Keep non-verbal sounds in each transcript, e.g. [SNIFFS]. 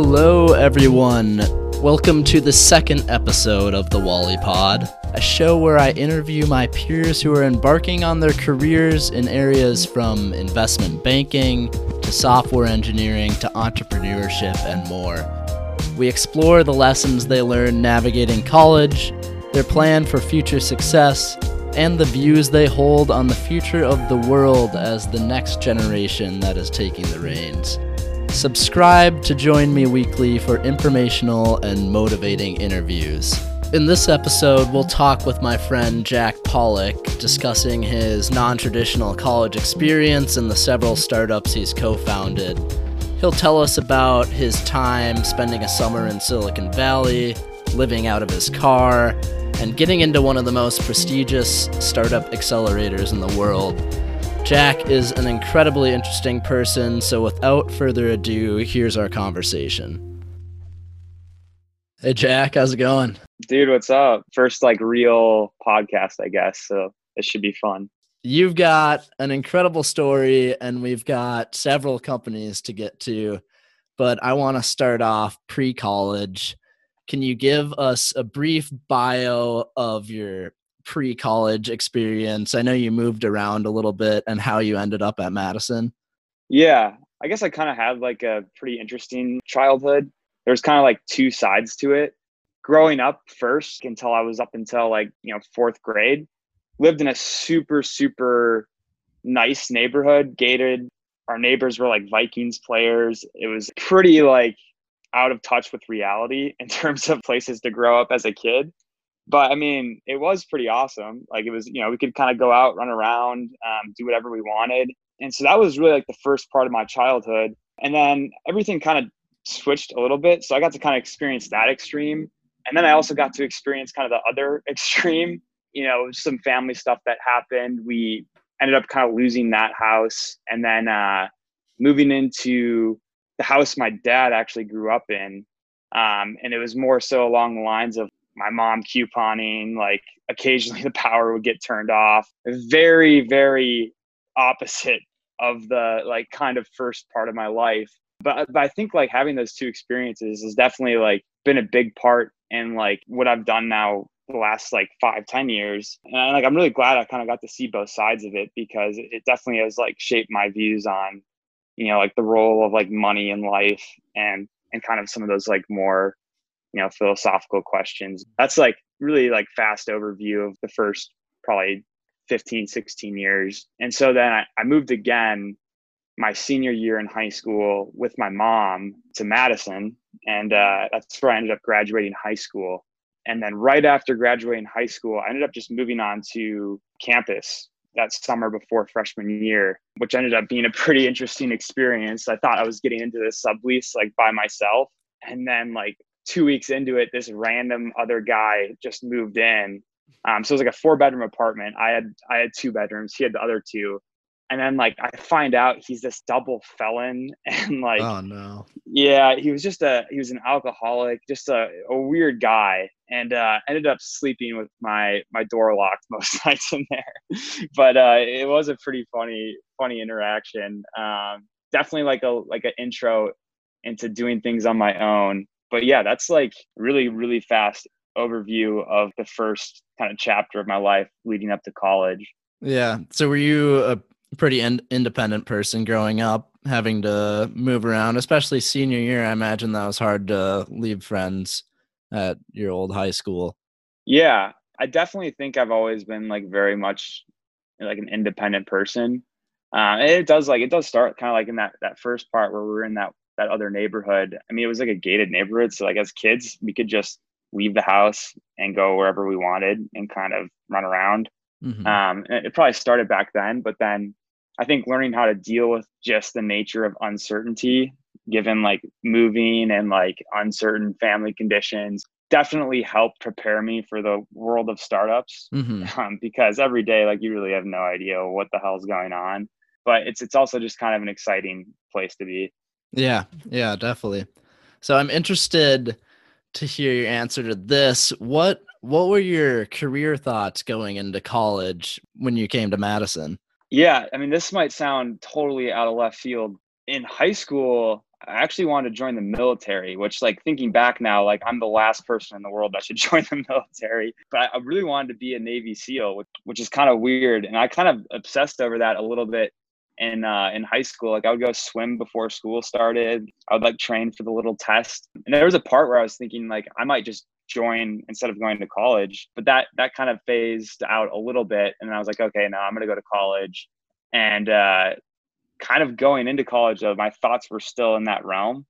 Hello, everyone. Welcome to the second episode of the Wally Pod, a show where I interview my peers who are embarking on their careers in areas from investment banking to software engineering to entrepreneurship and more. We explore the lessons they learn navigating college, their plan for future success, and the views they hold on the future of the world as the next generation that is taking the reins. Subscribe to join me weekly for informational and motivating interviews. In this episode, we'll talk with my friend Jack Pawlik, discussing his non traditional college experience and the several startups he's co founded. He'll tell us about his time spending a summer in Silicon Valley, living out of his car, and getting into one of the most prestigious startup accelerators in the world. Jack is an incredibly interesting person, so without further ado, here's our conversation. Hey Jack, how's it going? Dude, what's up? First like real podcast, I guess. So it should be fun. You've got an incredible story and we've got several companies to get to, but I want to start off pre-college. Can you give us a brief bio of your pre college experience? I know you moved around a little bit and how you ended up at Madison. Yeah, I guess I kind of had like a pretty interesting childhood. There's kind of like two sides to it. Growing up first until I was up until like, you know, fourth grade, lived in a super, super nice neighborhood, gated. Our neighbors were like Vikings players. It was pretty like out of touch with reality in [LAUGHS] terms of places to grow up as a kid but I mean, it was pretty awesome. Like it was, you know, we could kind of go out, run around, um, do whatever we wanted. And so that was really like the first part of my childhood. And then everything kind of switched a little bit. So I got to kind of experience that extreme. And then I also got to experience kind of the other [LAUGHS] extreme, you know, some family stuff that happened. We ended up kind of losing that house and then uh, moving into the house my dad actually grew up in. Um, and it was more so along the lines of my mom couponing, like occasionally [LAUGHS] the power would get turned off. Very, very opposite of the like kind of first part of my life. But, uh, but I think like having those two experiences has definitely like been a big part in like what I've done now the last like five, ten years. And like I'm really glad I kind of got to see both sides of it because it definitely has like shaped my views on, you know, like the role of like money in life and and kind of some of those like more you know philosophical questions that's like really like fast overview of the first probably 15 16 years and so then I, I moved again my senior year in high school with my mom to madison and uh, that's where i ended up graduating high school and then right after graduating high school i ended up just moving on to campus that summer before freshman year, which ended up being a pretty interesting experience. I thought I was getting into this sublease like by myself. And then like two weeks into it, this random other guy just moved in. Um, so it was like a four bedroom apartment. I had I had two bedrooms. He had the other two. And then like I find out he's this double felon [LAUGHS] and like oh no yeah he was just a he was an alcoholic just a, a weird guy and uh, ended up sleeping with my my door locked [LAUGHS] most nights in there but uh, it was a pretty funny funny interaction um, definitely like a like an intro into doing things on my own but yeah, that's like really, really fast overview of the first kind of chapter of my life leading up to college. Yeah. So were you a pretty in- independent person growing up, having to move around, especially senior year? I imagine that was hard to leave friends at your old high school. Yeah, I definitely think I've always been like very much like an independent person. Uh, it does like it does start kind of like in that that first part where we're in that that other neighborhood. I mean, it was like a gated neighborhood. So like as kids, we could just leave the house and go wherever we wanted and kind of run around. Mm-hmm. Um, it probably started back then, but then I think learning how to deal with just the nature of uncertainty, given like moving and like uncertain family conditions, definitely helped prepare me for the world of startups. Mm-hmm. [LAUGHS] Um, because every day, like you really have no idea what the hell's going on. But it's it's also just kind of an exciting place to be. Yeah, yeah, definitely. So I'm interested to hear your answer to this. What what were your career thoughts going into college when you came to Madison? Yeah, I mean this might sound totally out of left field. In high school, I actually wanted to join the military, which like thinking back now, like I'm the last person in the world that should [LAUGHS] join the military. But I really wanted to be a Navy SEAL, which, which is kind of weird. And I kind of obsessed over that a little bit in uh, in high school. Like I would go swim before school started. I would like train for the little test. And there was a part where I was thinking like I might just join instead of going to college. But that that kind of phased out a little bit. And I was like, okay, now I'm gonna go to college. And uh, kind of going into college though, my thoughts were still in that realm.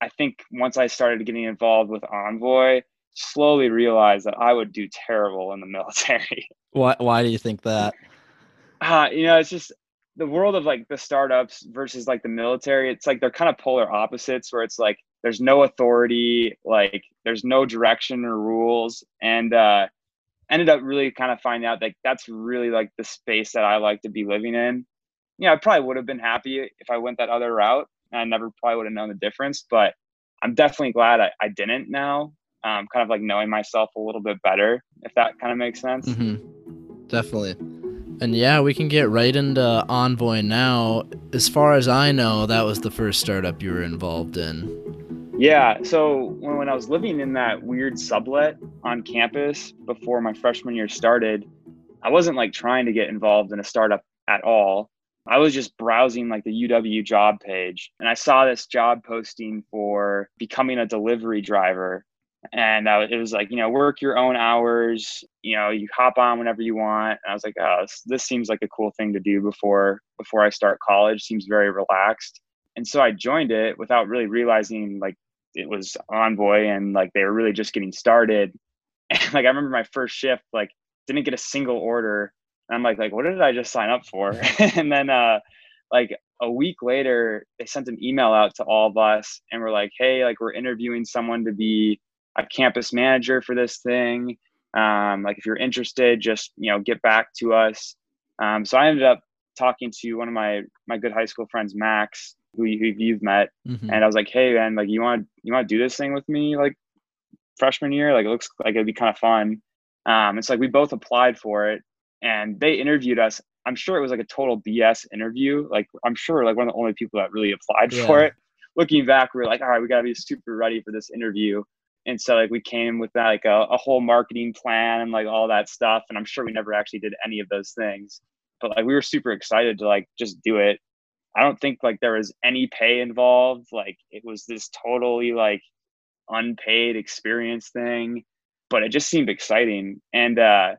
I think once I started getting involved with Envoy, slowly realized that I would do terrible in the [LAUGHS] military. Why why do you think that? Uh, you know, it's just the world of like the startups versus like the military. It's like they're kind of polar opposites where it's like there's no authority, like there's no direction or rules. And uh ended up really kind of finding out that that's really like the space that I like to be living in you know, I probably would have been happy if I went that other route. I never probably would have known the difference, but I'm definitely glad I, I didn't now. Um, kind of like knowing myself a little bit better, if that kind of makes sense. Mm-hmm. Definitely. And yeah, we can get right into Envoy now. As far as I know, that was the first startup you were involved in. Yeah. So when, when I was living in that weird sublet on campus before my freshman year started, I wasn't like trying to get involved in a startup at all. I was just browsing like the UW job page and I saw this job posting for becoming a delivery driver. And it was like, you know, work your own hours, you know, you hop on whenever you want. And I was like, oh, this, this seems like a cool thing to do before before I start college. Seems very relaxed. And so I joined it without really realizing like it was Envoy and like they were really just getting started. [LAUGHS] And like I remember my first shift, like didn't get a single order and I'm like, like, what did I just sign up for? [LAUGHS] and then uh like a week later, they sent an email out to all of us and we're like, hey, like we're interviewing someone to be a campus manager for this thing. Um, like if you're interested, just you know, get back to us. Um, so I ended up talking to one of my my good high school friends, Max, who, who you've met, mm-hmm. and I was like, hey man, like you want you want to do this thing with me, like freshman year? Like it looks like it'd be kind of fun. Um, it's like we both applied for it and they interviewed us. I'm sure it was like a total BS interview. Like I'm sure like one of the only people that really applied yeah. for it. Looking back, we are like, all right, we got to be super ready for this interview. And so like we came with like a, a whole marketing plan and like all that stuff. And I'm sure we never actually did any of those things, but like we were super excited to like just do it. I don't think like there was any pay involved. Like it was this totally like unpaid experience thing, but it just seemed exciting. And uh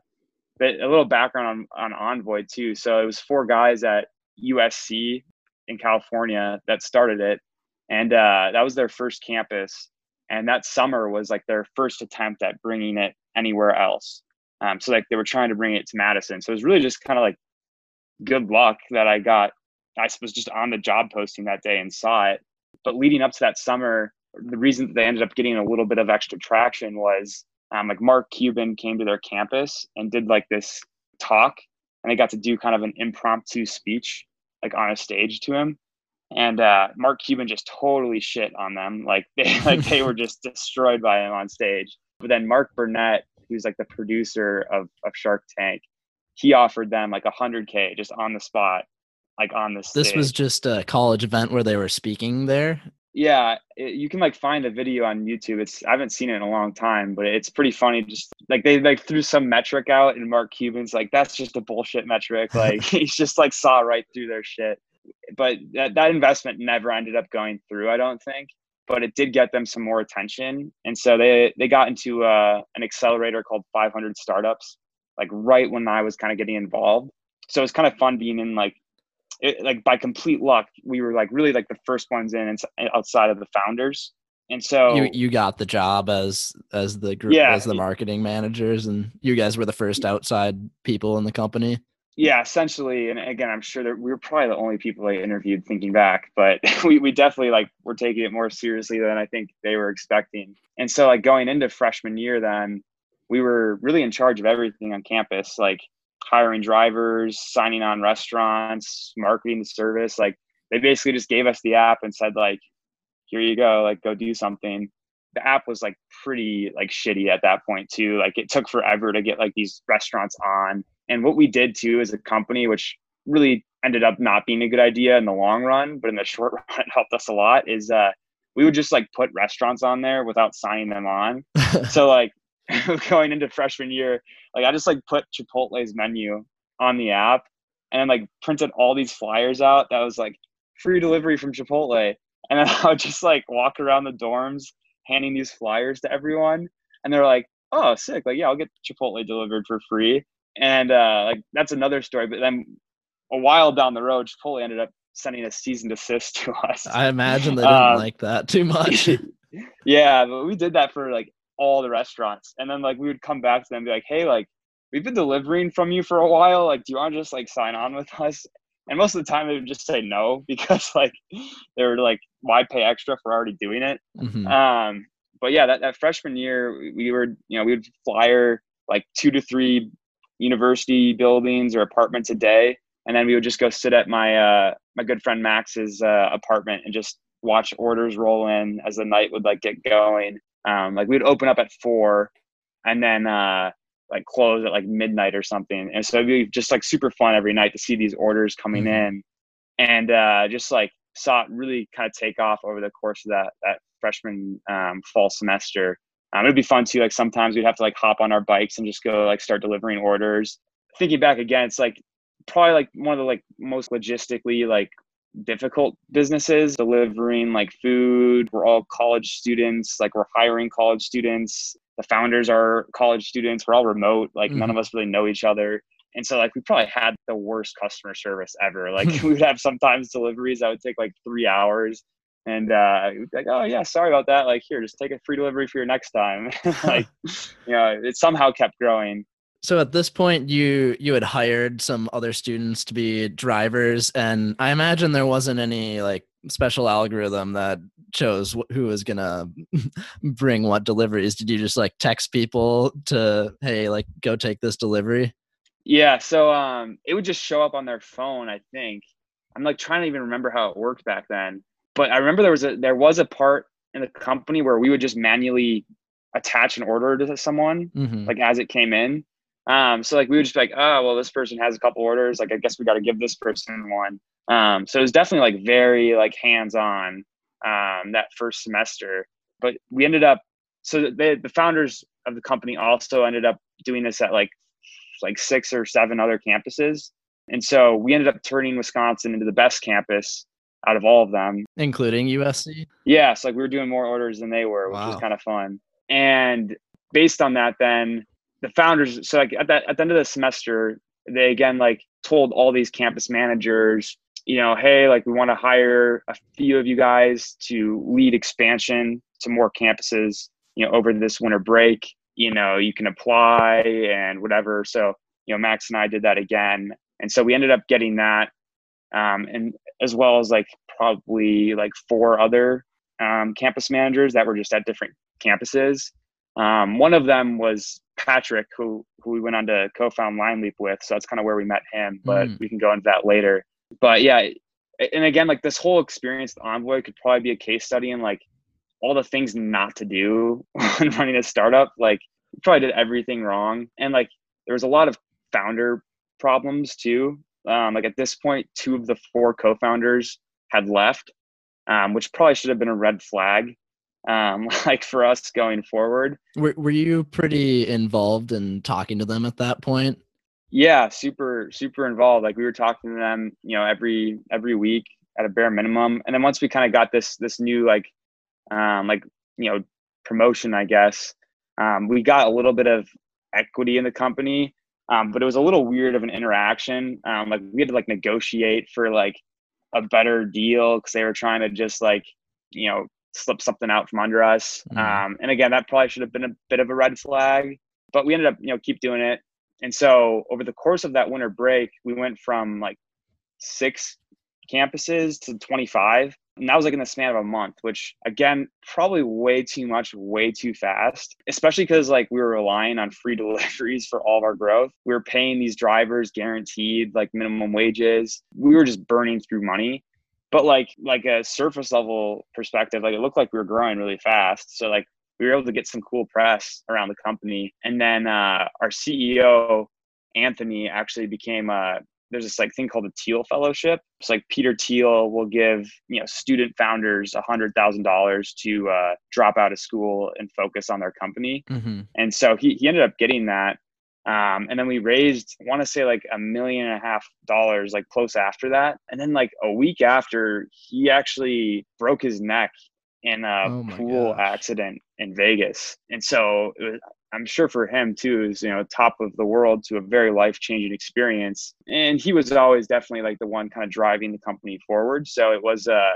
but a little background on, on Envoy too. So it was four guys at USC in California that started it, and uh, that was their first campus. And that summer was like their first attempt at bringing it anywhere else. Um, so like they were trying to bring it to Madison. So it was really just kind of like good luck that I got. I was just on the job posting that day and saw it. But leading up to that summer, the reason that they ended up getting a little bit of extra traction was um, like Mark Cuban came to their campus and did like this talk, and they got to do kind of an impromptu speech like on a stage to him. And uh, Mark Cuban just totally shit on them, like they [LAUGHS] like they were just destroyed by him on stage. But then Mark Burnett, who's like the producer of of Shark Tank, he offered them like a hundred k just on the spot, like on the stage. This was just a college event where they were speaking there? Yeah it, you can like find a video on youtube. It's i haven't seen it in a long time but it's pretty funny. Just like they like threw some metric out and mark cuban's like that's just a bullshit metric. Like [LAUGHS] he's just like saw right through their shit but that, that investment never ended up going through i don't think but it did get them some more attention and so they they got into uh, an accelerator called 500 startups like right when i was kind of getting involved so it's kind of fun being in like it, like by complete luck, we were like really like the first ones in outside of the founders. And so you you got the job as as the group yeah, as the marketing managers, and you guys were the first outside people in the company. Yeah, essentially. And again, I'm sure that we were probably the only people I interviewed thinking back, but [LAUGHS] we, we definitely like were taking it more seriously than I think they were expecting. And so like going into freshman year, then we were really in charge of everything on campus. Like hiring drivers, signing on restaurants, marketing the service. Like they basically just gave us the app and said like, here you go, like go do something. The app was like pretty like shitty at that point too. Like it took forever to get like these restaurants on. And what we did too as a company, which really ended up not being a good idea in the long run, but in the [LAUGHS] short run, it helped us a lot. Is uh, we would just like put restaurants on there without signing them on. [LAUGHS] so like [LAUGHS] going into freshman year, like I just like put Chipotle's menu on the app and then like printed all these flyers out that was like free delivery from Chipotle. And then I would just like walk around the dorms handing these flyers to everyone. And they're like, oh, sick. Like, yeah, I'll get Chipotle delivered for free. And uh, like, that's another story. But then a while down the road, Chipotle ended up sending a cease and desist [LAUGHS] to us. I imagine they didn't um, like that too much. [LAUGHS] [LAUGHS] yeah, but we did that for like all the restaurants. And then like we would come back to them and be like, hey, like we've been delivering from you for a while. Like, do you want to just like sign on with us? And most of the time they would just say no because like they were like, why pay extra for already doing it? Mm-hmm. Um, but yeah, that, that freshman year we were, you know, we would flyer like two to three university buildings or apartments a day. And then we would just go sit at my, uh, my good friend Max's uh, apartment and just watch orders roll in as the night would like get going. Um, like we'd open up at four and then, uh, like close at like midnight or something. And so it'd be just like super fun every night to see these orders coming mm-hmm. in and uh, just like saw it really kind of take off over the course of that, that freshman um, fall semester. Um, it'd be fun too. Like sometimes we'd have to like hop on our bikes and just go like start delivering orders. Thinking back again, it's like probably like one of the like most logistically like difficult businesses delivering like food we're all college students like we're hiring college students the founders are college students we're all remote like mm-hmm. none of us really know each other and so like we probably had the worst customer service ever like [LAUGHS] we would have sometimes deliveries that would take like three hours and uh like oh yeah sorry about that. Like here just take a free delivery for your next time. [LAUGHS] [LAUGHS] Like you know it somehow kept growing. So at this point you you had hired some other students to be drivers and i imagine there wasn't any like special algorithm that chose who was gonna [LAUGHS] bring what deliveries. Did you just like text people to hey like go take this delivery? Yeah so um it would just show up on their phone i think. I'm like trying to even remember how it worked back then but i remember there was a there was a part in the company where we would just manually attach an order to someone mm-hmm. like as it came in um, so like we would just be like, oh well, this person has a couple orders. Like I guess we got to give this person one. Um, so it was definitely like very like hands on um, that first semester. But we ended up so they, the founders of the company also ended up doing this at like like six or seven other campuses. And so we ended up turning Wisconsin into the best campus out of all of them, including USC. Yes, like we were doing more orders than they were, which wow. was kind of fun. And based on that, then the founders so like at that at the end of the semester they again like told all these campus managers you know hey like we want to hire a few of you guys to lead expansion to more campuses you know over this winter break you know you can apply and whatever so you know max and i did that again and so we ended up getting that um, and as well as like probably like four other um, campus managers that were just at different campuses um, one of them was Patrick, who who we went on to co-found LineLeap with. So that's kind of where we met him, but mm. we can go into that later. But yeah, and again, like this whole experience Envoy could probably be a case study in like all the things not to do [LAUGHS] when running a startup. Like probably did everything wrong, and like there was a lot of founder problems too. Um, like at this point, two of the four co-founders had left, um, which probably should have been a red flag um, [LAUGHS] like for us going forward. Were, were you pretty involved in talking to them at that point? Yeah, super, super involved. Like we were talking to them, you know, every every week at a bare minimum. And then once we kind of got this this new like um like you know promotion, I guess, um, we got a little bit of equity in the company. Um, but it was a little weird of an interaction. Um, like we had to like negotiate for like a better deal because they were trying to just like you know slip something out from under us. Mm-hmm. Um, and again, that probably should have been a bit of a red flag, but we ended up, you know, keep doing it. And so over the course of that winter break, we went from like six campuses to 25. And that was like in the span of a month, which again, probably way too much, way too fast, especially because like we were relying on free [LAUGHS] deliveries for all of our growth. We were paying these drivers guaranteed like minimum wages. We were just burning through money but like like a surface level perspective like it looked like we were growing really fast so like we were able to get some cool press around the company and then uh, our ceo anthony actually became a there's this like thing called the Thiel Fellowship. It's like Peter Thiel will give you know student founders a hundred thousand dollars to uh, drop out of school and focus on their company. Mm-hmm. And so he he ended up getting that. Um, and then we raised, I want to say like a million and a half dollars, like close after that. And then like a week after, he actually broke his neck in a oh pool gosh. accident in Vegas. And so it was, I'm sure for him too is you know top of the world to a very life changing experience, and he was always definitely like the one kind of driving the company forward. So it was uh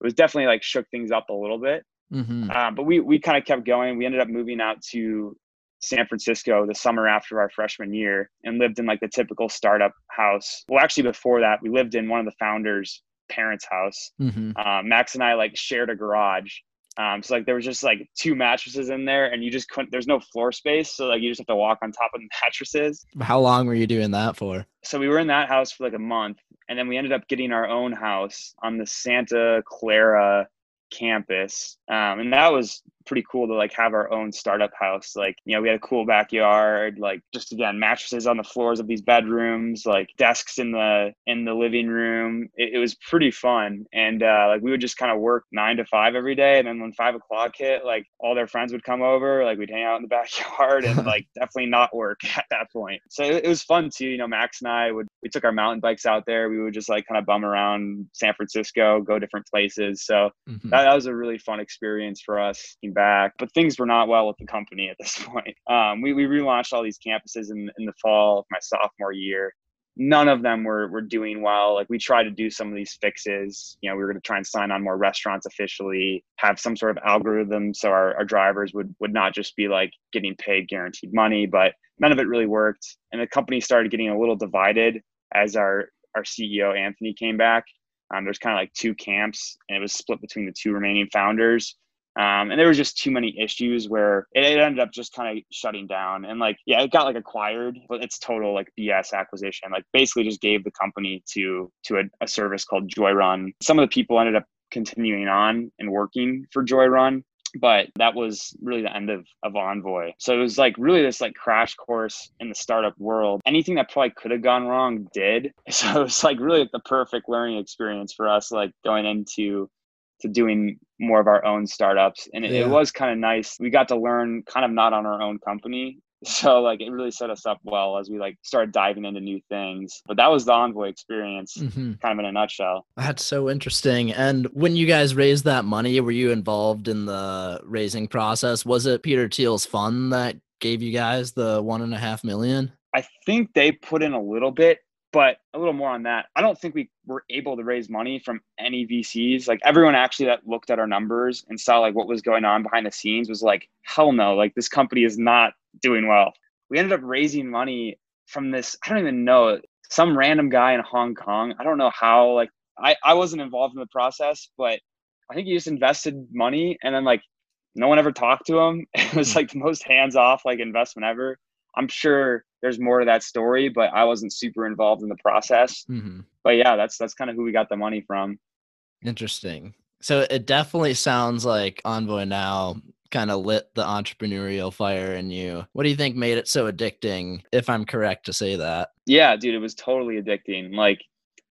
it was definitely like shook things up a little bit. Mm-hmm. Uh, but we we kind of kept going. We ended up moving out to San Francisco the summer after our freshman year and lived in like the typical startup house. Well, actually, before that, we lived in one of the founders' parents' house. Mm-hmm. Uh, Max and I like shared a garage um, so like there was just like two mattresses in there, and you just couldn't. There's no floor space, so like you just have to walk on top of the [LAUGHS] mattresses. How long were you doing that for? So we were in that house for like a month, and then we ended up getting our own house on the Santa Clara campus um, and that was pretty cool to like have our own startup house. Like you know we had a cool backyard like just again mattresses on the floors of these bedrooms like desks in the in the living room. It, it was pretty fun. And uh, like we would just kind of work nine to five every day. And then when five o'clock hit like all their friends would come over like we'd hang out in the [LAUGHS] backyard and like [LAUGHS] definitely not work at that point. So it, it was fun too. You know max and i would we took our mountain bikes out there. We would just like kind of bum around san francisco go different places. So mm-hmm. that, that was a really fun experience for us back, but things were not well with the company at this [LAUGHS] point. Um, we, we relaunched all these campuses in, in the fall of my sophomore year. None of them were, were doing well. Like we tried to do some of these fixes. You know, we were going to try and sign on more restaurants officially, have some sort of algorithm so our, our drivers would, would not just be like getting paid guaranteed money, but none of it really worked. And the company started getting a little divided as our, our CEO, Anthony, came back. Um, there's kind of like two camps, and it was split between the two remaining founders. Um, and there was just too many issues where it, ended up just kind of shutting down. And like, yeah, it got like acquired, but it's total like BS acquisition. Like basically just gave the company to to a, a service called Joyrun. Some of the people ended up continuing on and working for Joyrun but that was really the end of, of envoy so it was like really this like crash course in the startup world anything that probably could have gone wrong did [LAUGHS] so it was like really the perfect learning experience for us like going into to doing more of our own startups. And it, yeah. it was kind of nice. We got to learn kind of not on our own company. [LAUGHS] So like it really set us up well as we like started diving into new things. But that was the envoy experience mm-hmm. kind of in a nutshell. That's so interesting. And when you guys raised that money were you involved in the raising process? Was it peter thiel's fund that gave you guys the one and a half million? I think they put in a little bit but a little more on that. I don't think we were able to raise money from any VCs. Like everyone actually that looked at our numbers and saw like what was going on behind the scenes was like, hell no, like this company is not doing well. We ended up raising money from this, I don't even know, some random guy in Hong Kong. I don't know how, like I, I wasn't involved in the process, but I think he just invested money and then like no one ever talked to him. [LAUGHS] It was hmm. like the most hands off like investment ever. I'm sure there's more to that story, but I wasn't super involved in the process. Mm-hmm. But yeah, that's that's kind of who we got the money from. Interesting. So it definitely sounds like Envoy now kind of lit the entrepreneurial fire in you. What do you think made it so addicting, if I'm correct to say that? Yeah, dude, it was totally addicting. Like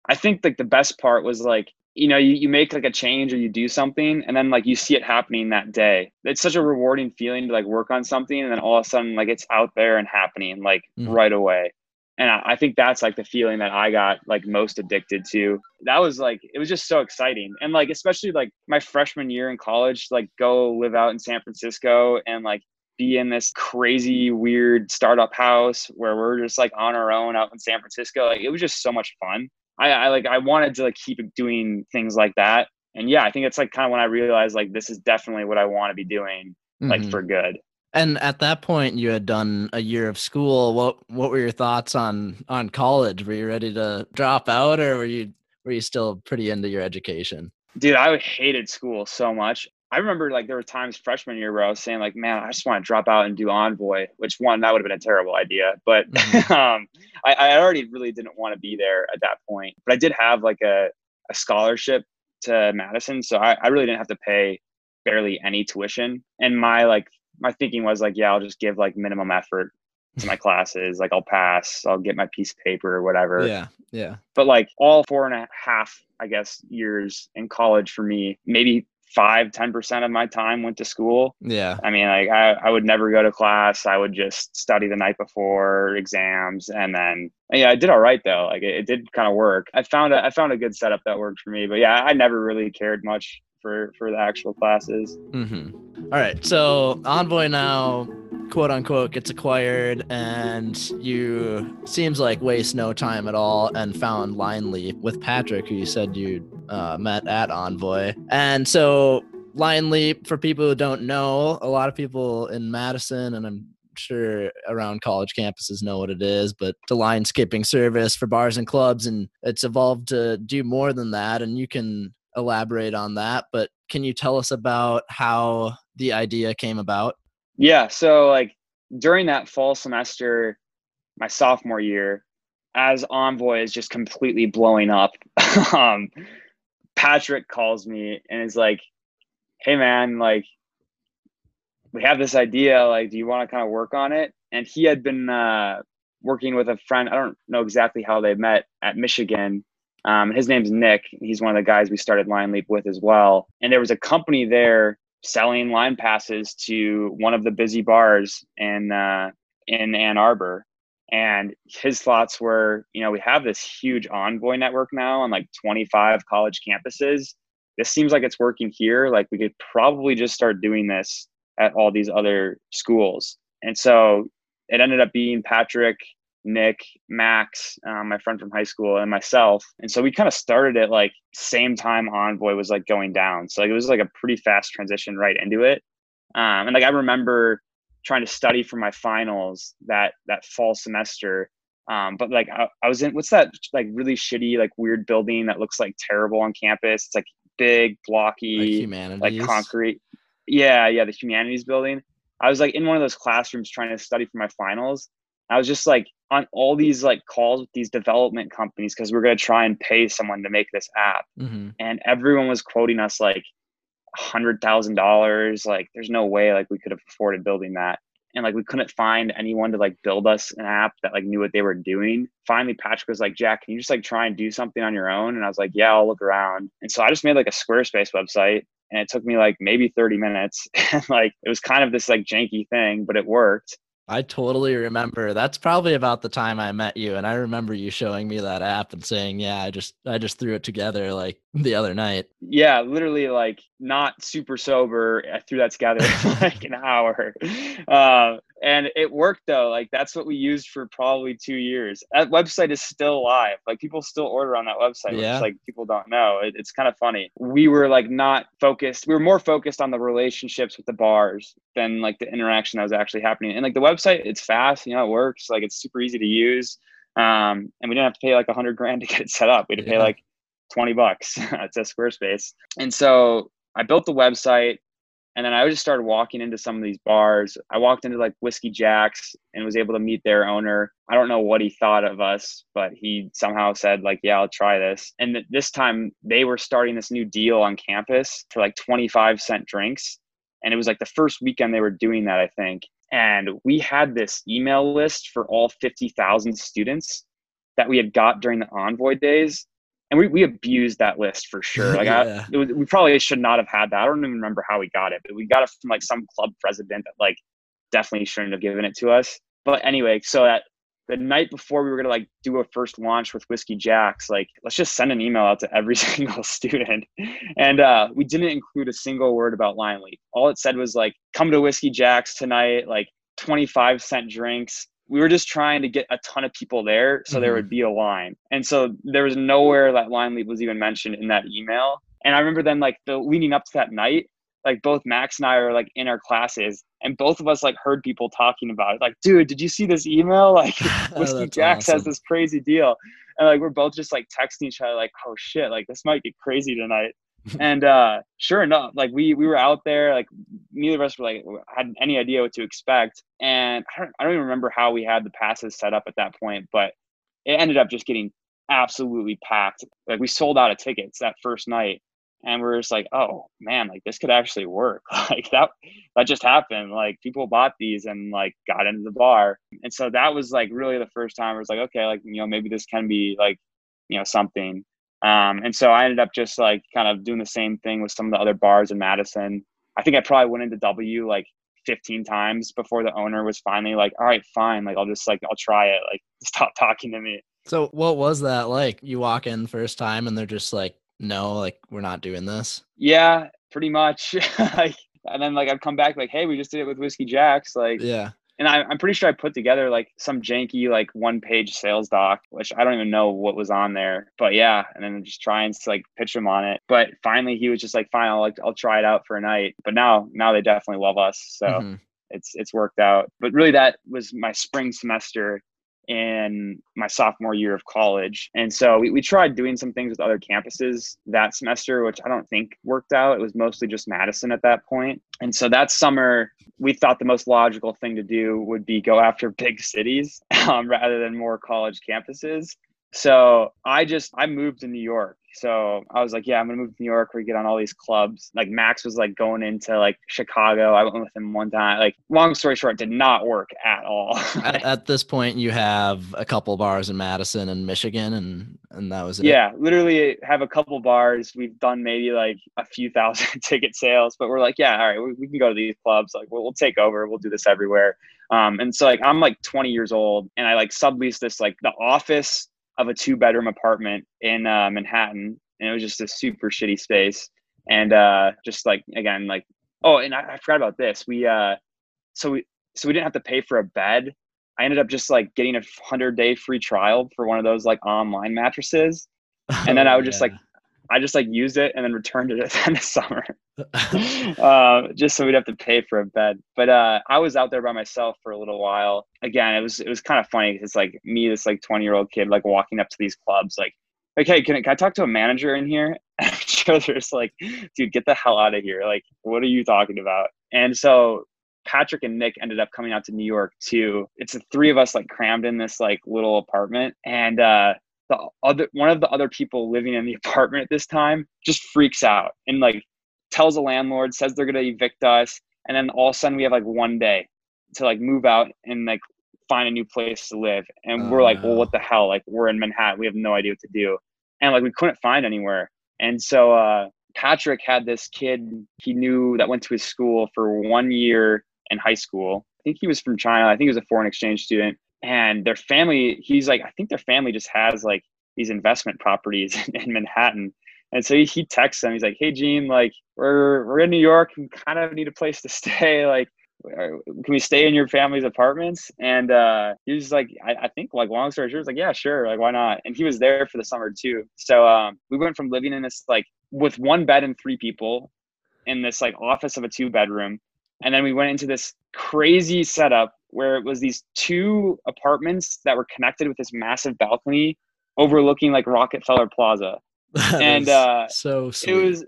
I think like the best part was like you know you, you make like a change or you do something and then like you see it happening that day. It's such a rewarding feeling to like work on something and then all of a sudden like it's out there and happening like mm-hmm. right away. And I, I think that's like the feeling that i got like most addicted to. That was like it was just so exciting. And like especially like my freshman year in college like go live out in san francisco and like be in this crazy weird startup house where we're just like on our own out in san francisco. Like it was just so much fun I, I like I wanted to like keep doing things like that. And yeah, I think it's like kind of when I realized like this is definitely what I want to be doing like mm-hmm. for good. And at that point you had done a year of school. What what were your thoughts on on college? Were you ready to drop out or were you were you still pretty into your education? Dude, I hated school so much. I remember like there were times freshman year where I was saying like, man, I just want to drop out and do Envoy, which one that would have been a terrible idea. But mm-hmm. [LAUGHS] [LAUGHS] um, I, I, already really didn't want to be there at that point. But I did have like a, a scholarship to Madison, so I, I really didn't have to pay barely any tuition. And my like my thinking was like, yeah, I'll just give like minimum effort to my [LAUGHS] classes. Like I'll pass, I'll get my piece of paper or whatever. Yeah. Yeah. But like all four and a half, I guess, years in college for me, maybe five, 10% of my time went to school. Yeah. I mean, like I, I would never go to class. I would just study the night before exams. And then, yeah, I did all right though. Like it, it did kind of work. I found a, I found a good setup that worked for me, but yeah, I never really cared much for, for the actual classes. Mm-hmm. All right. So Envoy now quote unquote gets acquired and you seems like waste no time at all and found line leap with patrick who you said you uh, met at envoy and so line leap for people who don't know a lot of people in madison and i'm sure around college campuses know what it is but the line skipping service for bars and clubs and it's evolved to do more than that and you can elaborate on that but can you tell us about how the idea came about yeah. So like during that fall semester, my sophomore year, as Envoy is just completely blowing up, [LAUGHS] um, Patrick calls me and is like, "Hey man, like we have this idea. Like, do you want to kind of work on it?" And he had been uh, working with a friend. I don't know exactly how they met at Michigan. Um, his name's Nick. He's one of the guys we started Line Leap with as well. And there was a company there selling line passes to one of the busy bars in uh, in Ann Arbor. And his thoughts were, you know, we have this huge envoy network now on like 25 college campuses. This seems like it's working here. Like we could probably just start doing this at all these other schools. And so it ended up being Patrick Nick, Max, um, my friend from high school, and myself. And so we kind of started it like same time Envoy was like going down. So like it was like a pretty fast transition right into it. Um, and like I remember trying to study for my finals that that fall semester. Um, but like I, I was in what's that like really shitty like weird building that looks like terrible on campus. It's like big, blocky, like, like concrete. Yeah, yeah, the humanities building. I was like in one of those classrooms trying to study for my finals. I was just like on all these like calls with these development companies because we're going to try and pay someone to make this app. Mm-hmm. And everyone was quoting us like hundred thousand dollars. Like there's no way like we could have afforded building that. And like we couldn't find anyone to like build us an app that like knew what they were doing. Finally, Patrick was like, Jack, can you just like try and do something on your own? And I was like, Yeah, I'll look around. And so I just made like a Squarespace website and it took me like maybe 30 minutes. [LAUGHS] and like it was kind of this like janky thing, but it worked. I totally remember. That's probably about the time I met you and I remember you showing me that app and saying, "Yeah, I just I just threw it together like [LAUGHS] the other night." Yeah, literally like not super sober. I threw that together [LAUGHS] like an hour. Uh, and it worked though. Like that's what we used for probably 2 years. That website is still live. Like people still order on that website, yeah. which like people don't know. It, it's kind of funny. We were like not focused. We were more focused on the relationships with the bars than like the interaction that was actually happening. And like the website, it's fast, you know, it works. Like it's super easy to use. Um, and we didn't have to pay like a hundred grand to get it set up. We had to yeah. pay like 20 bucks [LAUGHS] to Squarespace. And so I built the website and then I just started walking into some of these bars. I walked into like Whiskey Jacks and was able to meet their owner. I don't know what he thought of us, but he somehow said like, "Yeah, I'll try this." And th- this time they were starting this new deal on campus for like 25 cent drinks, and it was like the first weekend they were doing that, I think. And we had this email list for all 50,000 students that we had got during the Envoy days. And we, we abused that list for sure. Like [LAUGHS] yeah. I, was, we probably should not have had that. I don't even remember how we got it, but we got it from like some club president that like definitely shouldn't have given it to us. But anyway, so that the night before we were gonna like do a first launch with Whiskey Jacks, like let's just send an email out to every [LAUGHS] single student. And uh, we didn't include a single word about Leap. All it said was like, come to Whiskey Jacks tonight, like 25 cent drinks. We were just trying to get a ton of people there so mm-hmm. there would be a line. And so there was nowhere that Line Leap was even mentioned in that email. And I remember then like the leading up to that night, like both Max and I are like in our classes and both of us like heard people talking about it. Like, dude, did you see this email? [LAUGHS] Like [LAUGHS] Whiskey oh, Jacks awesome. has this crazy deal. And like we're both just like texting each other, like, oh shit, like this might get crazy tonight. And uh sure enough, like we we were out there, like neither of us were like had any idea what to expect. And I don't I don't even remember how we had the passes set up at that point, but it ended up just getting absolutely packed. Like we sold out of tickets that first night and we're just like, oh man, like this could actually work. [LAUGHS] like that that just happened. Like people bought these and like got into the bar. And so that was like really the first time I was like, okay, like you know, maybe this can be like, you know, something. Um, and so I ended up just like kind of doing the same thing with some of the other bars in Madison. I think I probably went into W like 15 times before the owner was finally like, all right, fine. Like I'll just like I'll try it. Like [LAUGHS] stop talking to me. So what was that like? You walk in first time and they're just like, no, like we're not doing this? Yeah, pretty much. [LAUGHS] like, and then like I'd come back like, hey, we just did it with Whiskey Jacks. Like, yeah. And I, I'm pretty sure I put together like some janky like one page sales doc, which I don't even know what was on there. But yeah, and then just trying to like pitch him on it. But finally, he was just like, fine, I'll like I'll try it out for a night. But now now they definitely love us, so mm-hmm. it's it's worked out. But really, that was my spring semester in my sophomore year of college. And so we, we tried doing some things with other campuses that semester, which I don't think worked out. It was mostly just Madison at that point. And so that summer, we thought the most logical thing to do would be go after [LAUGHS] big cities um, rather than more college campuses. So I just I moved to New York. So I was like, yeah, I'm gonna move to New York. Where we get on all these clubs. Like Max was like going into like Chicago. I went with him one time. Like long story short, did not work at all. [LAUGHS] at, at, this point, you have a couple bars in Madison and Michigan, and and that was it. Yeah, literally have a couple bars. We've done maybe like a few [LAUGHS] thousand ticket sales, but we're like, yeah, all right, we, we can go to these clubs. Like we'll, we'll take over. We'll do this everywhere. Um, and so like I'm like 20 years old, and I like sublease this like the office of a two bedroom apartment in uh, Manhattan, and it was just a super shitty space. And uh, just like again, like oh, and I, I forgot about this. We uh, so we so we didn't have to pay for a bed. I ended up just like getting a hundred day free trial for one of those like online mattresses, [LAUGHS] and then I would just like I just like used it and then returned it [LAUGHS] at the end of summer, [LAUGHS] uh, just so we'd have to pay for a bed. But uh, I was out there by myself for a little while. Again, it was it was kind of funny because it's like me, this like twenty year old kid, like walking up to these clubs, like, like, hey, can I, can I talk to a manager in here? I'm sure there's like, dude, get the hell out of here! Like, what are you talking about? And so Patrick and Nick ended up coming out to New York too. It's the three of us like crammed in this like little apartment, and uh, the other one of the other people living in the apartment at this time just freaks out and like tells the landlord, says they're gonna evict us, and then all of a sudden we have like one day to like move out and like find a new place to live. And oh, we're like, no. well, what the hell? Like we're in Manhattan, we have no idea what to do. And like we couldn't find anywhere. And so uh Patrick had this kid he knew that went to his school for one year in high school. I think he was from China. I think he was a foreign exchange student and their family he's like i think their family just has like these investment properties [LAUGHS] in, manhattan. And so he, he texts them. He's like hey gene like we're we're in new york. And kind of need a place to [LAUGHS] stay. Like can we stay in your family's apartments? And uh he was like I, I think like long story short was like yeah sure. Like why not? And he was there for the summer too. So um we went from living in this like with one bed and three people in this like office of a two bedroom and then we went into this crazy setup where it was these two apartments that were connected with this massive balcony overlooking like Rockefeller Plaza. [LAUGHS] And uh so sweet. it was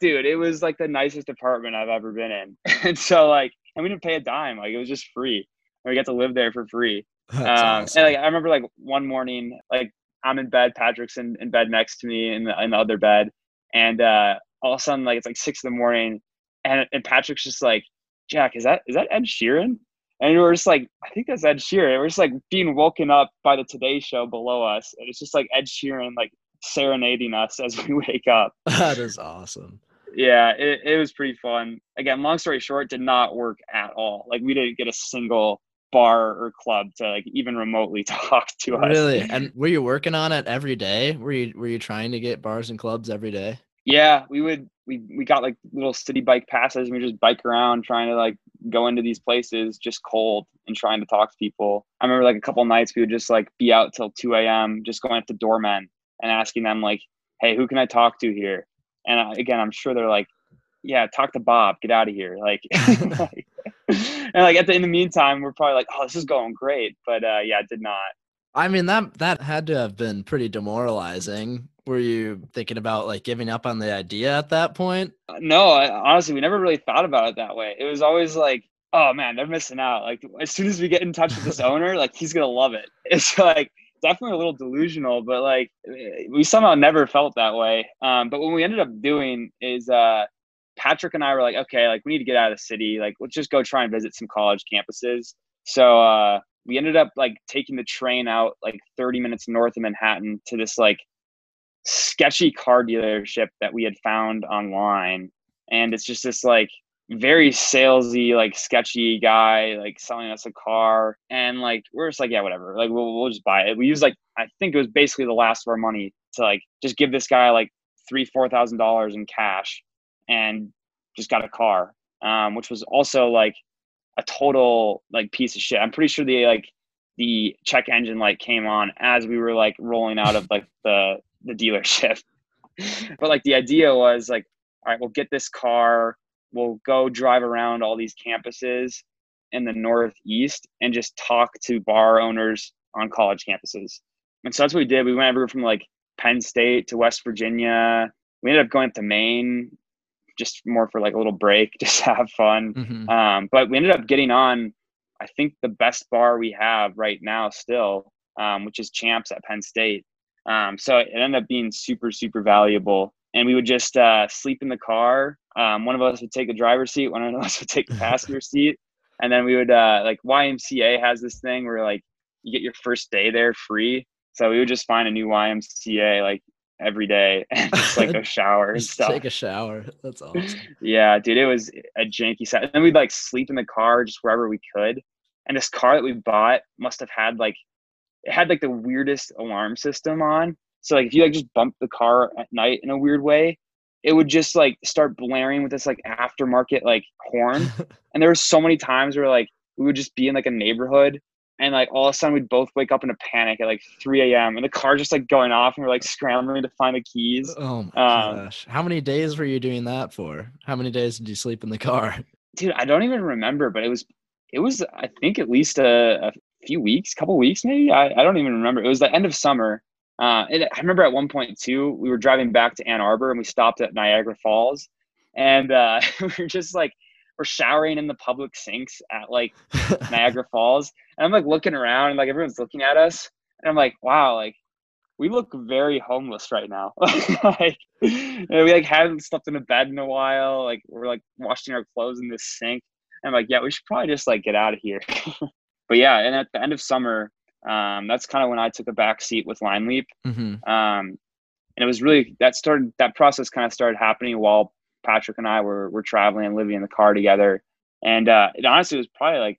dude, it was like the nicest apartment I've ever been in. [LAUGHS] and so like and we didn't pay a dime, like it was just free. And we got to live there for free. [LAUGHS] um awesome. and like I remember like one morning, like I'm in bed, Patrick's in, in bed next to me in the in the other bed. And uh all of a sudden like it's like six in the morning and, and Patrick's just like, Jack, is that is that Ed Sheeran? And we are just like, I think that's Ed Sheeran. We're just like being woken up by the Today Show below us. And it's just like Ed Sheeran like serenading us as we [LAUGHS] wake up. [LAUGHS] That is awesome. Yeah, it, it was pretty fun. Again, long story short, did not work at all. Like we didn't get a single bar or club to like even remotely [LAUGHS] talk to us. Really? And were you working on it every day? Were you were you trying to get bars and clubs every day? Yeah, we would we we got like little city bike passes and we just bike around trying to like go into these places just cold and trying to talk to people. I remember like a couple nights we would just like be out till 2 a.m. just going up to doormen and asking them like, "Hey, who can I talk to here?" And uh, again, I'm sure they're like, "Yeah, talk to Bob. Get out of here." [LAUGHS] Like, [LAUGHS] like and like at the in the meantime, we're probably like, "Oh, this is going great," but uh, yeah, it did not. I mean that that had to have been pretty demoralizing were you thinking about like giving up on the idea at that point? Uh, no, I, honestly, we never really thought about it that way. It was always like, oh man, they're missing out. Like as soon as we get in touch with this [LAUGHS] owner, like he's gonna love it. [LAUGHS] It's like definitely a little delusional, but like we somehow never felt that way. Um, but what we ended up doing is uh, Patrick and I were like, okay, like we need to get out of the city. Like let's just go try and visit some college campuses. So uh, we ended up like taking the train out like 30 minutes north of Manhattan to this like sketchy car dealership that we had found online. And it's just this like very salesy, like sketchy guy, like selling us a car. And like, we're just like, yeah, whatever. Like, we'll, we'll just buy it. We use like, I think it was basically the last of our money to like just give this guy like three, four thousand dollars in cash and just got a car. Um, which was also like a total like piece of shit. I'm pretty sure the like the check engine light came on as we were like rolling out of like the the dealership. [LAUGHS] but like the idea was like, all right, we'll get this car we'll go drive around all these campuses in the Northeast and just talk to bar owners on college campuses. And so that's what we did. We went everywhere from like Penn State to West Virginia. We ended up going up to Maine just more for like a little break, [LAUGHS] just to have fun. Mm-hmm. Um, but we ended up getting on, I think, the best bar we have right now still, um, which is Champs at Penn State. Um, so it ended up being super, super valuable. And we would just uh, sleep in the car um, one of us would take the driver's seat, one of us would take the [LAUGHS] passenger seat, and then we would uh, like YMCA has this thing where like you get your first day there free. So we would just find a new YMCA like every day [LAUGHS] and just like a [LAUGHS] shower and stuff. Take a shower. That's awesome. yeah, dude, it was a janky set. And then we'd like sleep in the car just wherever we could. And this car that we bought must have had like it had like the weirdest alarm system on. So like if you like just bump the car at night in a weird way, it would just like start blaring with this like aftermarket like horn. [LAUGHS] and there were so many times where like we would just be in like a neighborhood and like all of a sudden we'd both wake up in a panic at like 3 a.m. and the car just like going off and we're like scrambling to find the keys. Oh my um, gosh. How many days were you doing that for? How many days did you sleep in the car? Dude, I don't even remember, but it was it was I think at least a, a few weeks, couple weeks maybe. I, I don't even remember. It was the end of summer uh, and I remember at one point too, we were driving back to Ann Arbor and we stopped at Niagara Falls, and uh, [LAUGHS] we were just like we're showering in the public sinks at like [LAUGHS] Niagara Falls, and I'm like looking around and like everyone's looking at us, and I'm like, wow, like we look very homeless right now. [LAUGHS] like you know, we like haven't slept in a bed in a while. Like we're like washing our clothes in this sink. And I'm like, yeah, we should probably just like get out of here. But yeah, and at the end of summer, um, that's kind of when I took a back seat with Line Leap. Mm-hmm. Um, and it was really that started that process kind of started happening while Patrick and I were were traveling and living in the car together. And uh, it honestly was probably like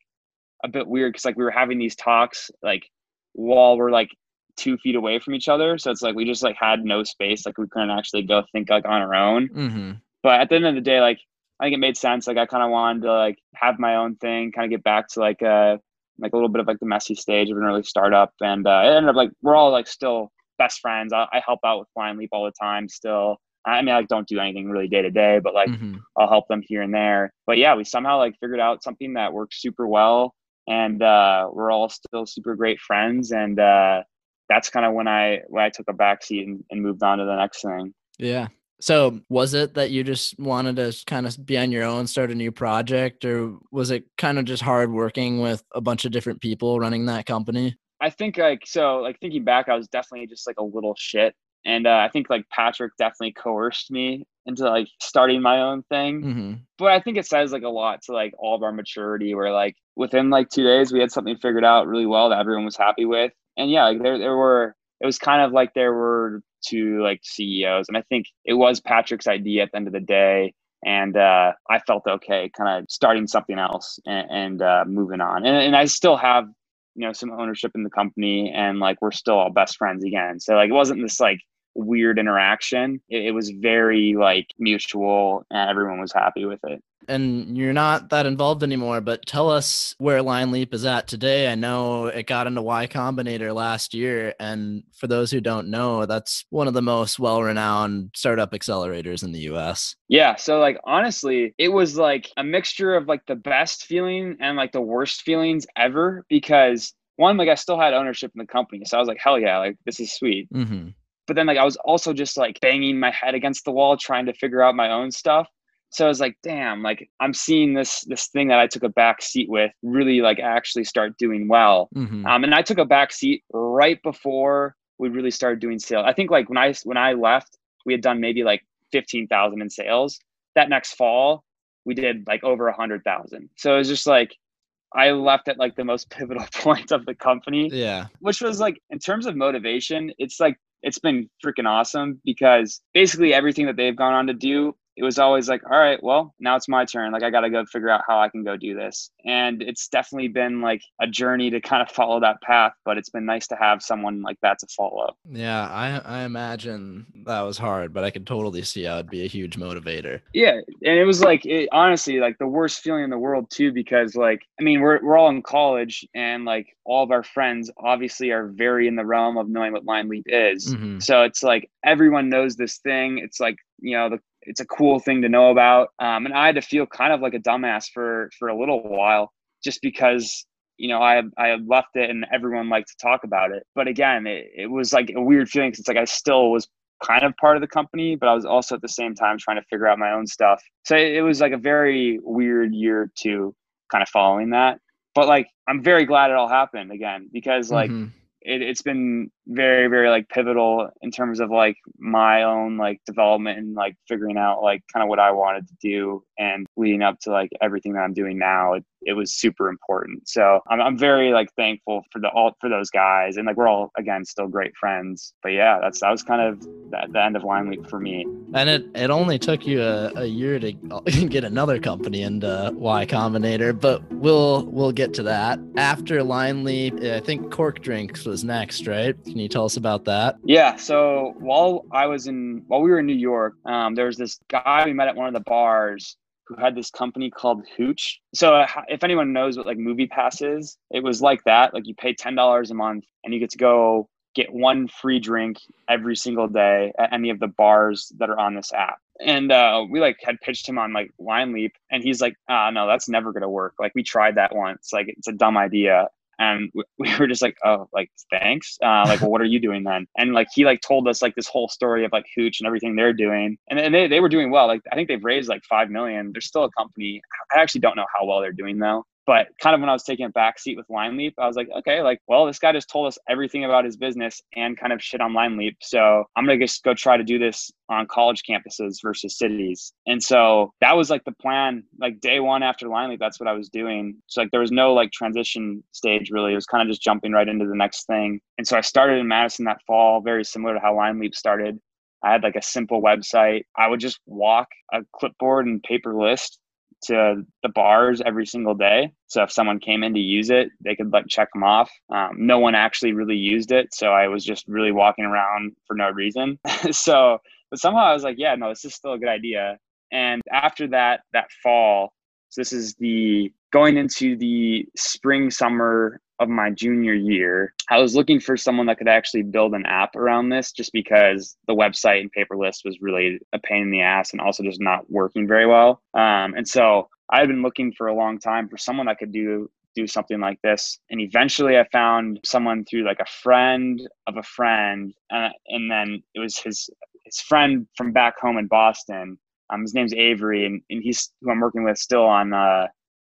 a bit weird because like we were having these talks like while we're like two feet away from each other. So it's like we just like had no space. Like we couldn't actually go think like on our own. Mm-hmm. But at the end of the day, like I think it made sense. Like I kind of wanted to like have my own thing, kind of get back to like uh like a little bit of like the messy stage of an early startup. And uh, it ended up like we're all like still best friends. I, I help out with Line Leap all the time still. I mean, I like, don't do anything really day to day, but like mm-hmm. I'll help them here and there. But yeah, we somehow like figured out something that works super well, and uh, we're all still super great friends. And uh, that's kind of when I when I took a backseat and, and moved on to the next thing. Yeah, so, was it that you just wanted to kind of be on your own, start a new project, or was it kind of just hard working with a bunch of different people running that company? I think like so, like thinking back, I was definitely just like a little shit, and uh, I think like Patrick definitely coerced me into like starting my own thing. Mm-hmm. But I think it says like a lot to like all of our maturity, where like within like two days we had something figured out really well that everyone was happy with, and yeah, like there there were it was kind of like there were two like CEOs, and I think it was Patrick's idea at the end of the day. And uh, I felt okay, kind of starting something else and, and uh, moving on. And, and I still have you know some ownership in the company, and like we're still all best friends again. So like it wasn't this like weird interaction. It, it was very like mutual, and everyone was happy with it and you're not that involved anymore, but tell us where Line Leap is at today. I know it got into Y Combinator last year. And for those who don't know, that's one of the most well renowned startup accelerators in the US. Yeah. So, like, honestly, it was like a mixture of like the best feeling and like the worst feelings ever because one, like, I still had ownership in the company. So I was like, hell yeah, like, this is sweet. Mm-hmm. But then, like, I was also just like banging my head against the wall trying to figure out my own stuff so I was like, damn, like I'm seeing this this thing that I took a back seat with really like actually start doing well. Mm-hmm. Um, and I took a back seat right before we really started doing sales. I think like when I when I left, we had done maybe like fifteen thousand in sales. That next fall, we did like over a hundred thousand. So it was just like I left at like the most [LAUGHS] pivotal point of the company. Yeah. Which was like in terms of motivation, it's like it's been freaking awesome because basically everything that they've gone on to do it was always like, all right, well, now it's my turn. Like I got to go figure out how I can go do this. And it's definitely been like a journey to kind of follow that path, but it's been nice to have someone like that to follow. Yeah, I I imagine that was hard, but I could totally see how it'd be a huge motivator. Yeah, and it was like it, honestly like the worst feeling in the world too because like I mean, we're we're all in college and like all of our friends obviously are very in the realm of knowing what line leap is. Mm-hmm. So it's like everyone knows this thing. It's like you know the it's a cool thing to know about. Um, and I had to feel kind of like a dumbass for for a little while, just because you know I I had left it and everyone liked to talk about it. But again, it, it was like a weird feeling because it's like I still was kind of part of the company, but I was also at the same time trying to figure out my own stuff. So it was like a very weird year to kind of following that. But like I'm very glad it all happened again because like mm-hmm it, it's been very very like pivotal in terms of like my own like development and like figuring out like kind of what i wanted to do and leading up to like everything that i'm doing now it, it was super important. So I'm, I'm very like thankful for the all for those guys and like we're all again still great friends. But yeah that's that was kind of the, the end of line leap for me. And it it only took you a, a year to [LAUGHS] get another company into uh, y combinator but we'll we'll get to that. After line leap i think cork drinks was next, right? Can you tell us about that? Yeah. So while I was in, while we were in New York, um, there was this guy we met at one of the bars who had this company called Hooch. So uh, if anyone knows what like Movie Pass is, it was like that. Like you pay ten dollars a month and you get to go get one free drink every single day at any of the bars that are on this app. And uh, we like had pitched him on like LineLeap, and he's like, "Ah, no, that's never gonna work. Like we tried that once. Like it's a dumb idea." And [LAUGHS] we were just like oh like thanks uh, like well what are you doing then? And like he like told us like this whole story of like hooch and everything they're doing and, and they, they were doing well like i think they've raised like five million. They're still a company. I actually don't know how well they're doing though but kind of when I was taking a back seat with Line Leap, I was like, okay, like, well, this guy just told us everything about his business and kind of shit on Line Leap. So I'm going to just go try to do this on college campuses versus cities. And so that was like the plan, like day one after Line Leap, that's what I was doing. So like there was no like transition stage really. It was kind of just jumping right into the next thing. And so I started in Madison that fall, very similar to how Line Leap started. I had like a simple website. I would just walk a clipboard and paper list to the bars every single day. So if someone came in to use it, they could like check them off. Um, no one actually really used it, so I was just really walking around for no reason. [LAUGHS] so, but somehow I was like, yeah, no, this is still a good idea. And after that, that fall, so this is the going into the spring summer of my junior year, I was looking for someone that could actually build an app around this just because the website and paper list was really a pain in the ass and also just not working very well. Um, and so I had been looking for a long time for someone that could do do something like this. And eventually I found someone through like a friend of a friend. Uh, and then it was his his friend from back home in Boston. Um, his name's Avery, and, and he's who I'm working with still on uh,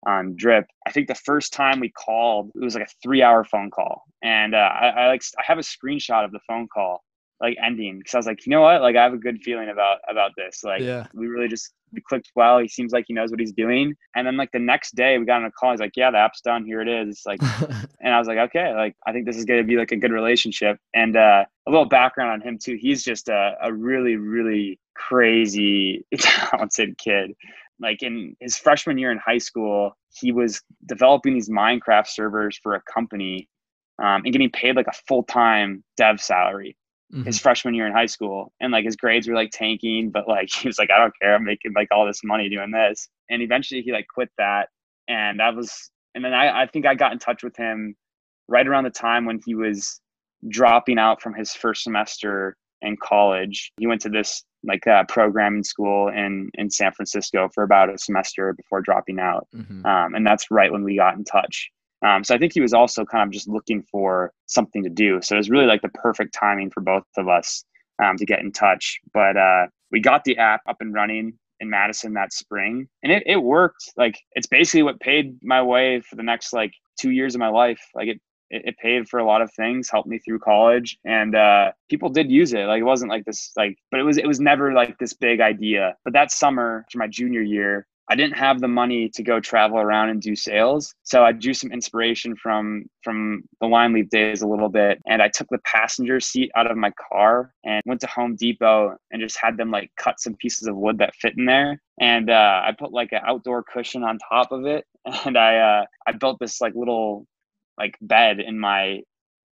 on drip i think the first time we called it was like a three hour phone call. And uh, I, I, like i have a screenshot of the phone call like ending because i was like you know what? Like i have a good feeling about about this. Like yeah. we really just we clicked well. He seems like he knows what he's doing. And then like the next day we got on a call he's like yeah the app's done. Here it is. Like [LAUGHS] and i was like okay like i think this is going to be like a good relationship. And uh a little background on him too he's just a, a really really crazy [LAUGHS] talented kid like in his freshman year in high school, he was developing these Minecraft servers for a company um, and getting paid like a full time dev salary. Mm-hmm. His freshman year in high school, and like his grades were like tanking, but like [LAUGHS] he was like, I don't care, I'm making like all this money doing this. And eventually, he like quit that, and that was, and then I, I think I got in touch with him right around the time when he was dropping out from his first semester in college. He went to this like uh, programming school in in San Francisco for about a semester before dropping out, mm-hmm. um, and that's right when we got in touch. Um, so I think he was also kind of just looking for something to do. So it was really like the perfect timing for both of us um, to get in touch. But uh, we got the app up and running in Madison that spring. And it, it worked. Like it's basically what paid my way for the next like two years of my life. Like it it, it paid for a lot of things, helped me through college, and uh, people did use it. Like it wasn't like this, like, but it was it was never like this big idea. But that summer, for my junior year, I didn't have the money to go travel around and do sales. So I drew some inspiration from from the LineLeap days a little bit. And I took the passenger seat out of my car and went to Home Depot and just had them like cut some pieces of wood that fit in there. And uh, I put like an outdoor cushion on top of it. [LAUGHS] And I uh, I built this like little like bed in my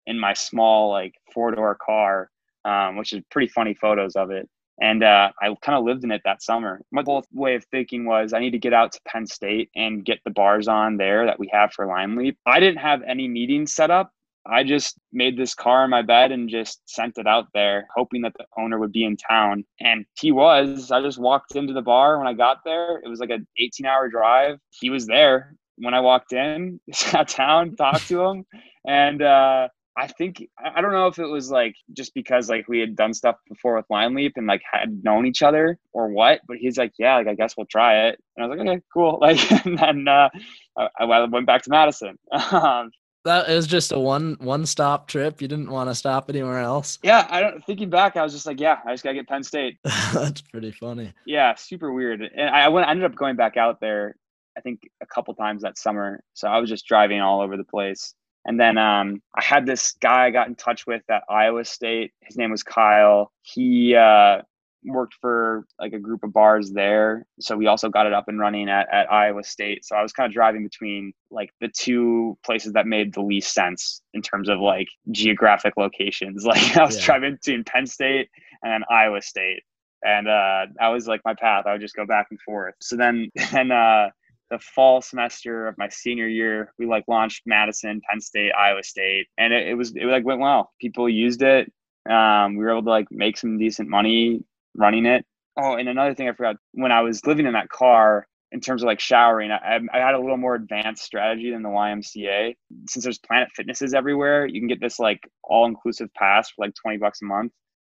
in my small like four door car, um, which is pretty funny photos of it. And uh, I kind of lived in it that summer. My whole way of thinking was I need to get out to Penn State and get the bars on there that we have for LineLeap. I didn't have any meetings set up. I just made this car in my bed and just sent it out there, hoping that the owner would be in town. And he was. I just walked into the bar when I got there. It was like an 18 hour drive. He was there when I walked in, [LAUGHS] sat down, talked to him, and uh, I think I don't know if it was like just because like we had done stuff before with LineLeap and like had known each other or what, but he's like, yeah, like I guess we'll try it, and I was like, okay, cool. [LAUGHS] Like, and then uh, I, I went back to Madison. [LAUGHS] Um, that was just a one one stop trip. You didn't want to stop anywhere else. Yeah, I don't. Thinking back, I was just like, yeah, I just gotta get Penn State. That's pretty funny. Yeah, super weird. And I went. I ended up going back out there I think a couple times that summer. So I was just driving all over the place. And then um, I had this guy I got in touch with at Iowa State. His name was Kyle. He uh, worked for like a group of bars there. So we also got it up and running at, at Iowa State. So I was kind of driving between like the two places that made the least sense in terms of like geographic locations. [LAUGHS] Like I was yeah. driving between Penn State and then Iowa State. And uh, that was like my path. I would just go back and forth. So then, [LAUGHS] and uh, the fall semester of my senior year, we like launched Madison, Penn State, Iowa State, and it, it was it like went well. People used it. Um, we were able to like make some decent money running it. Oh, and another thing I forgot when I was living in that car, in terms of like showering, I, I had a little more advanced strategy than the YMCA. Since there's Planet Fitnesses everywhere, you can get this like all inclusive pass for like 20 bucks a month.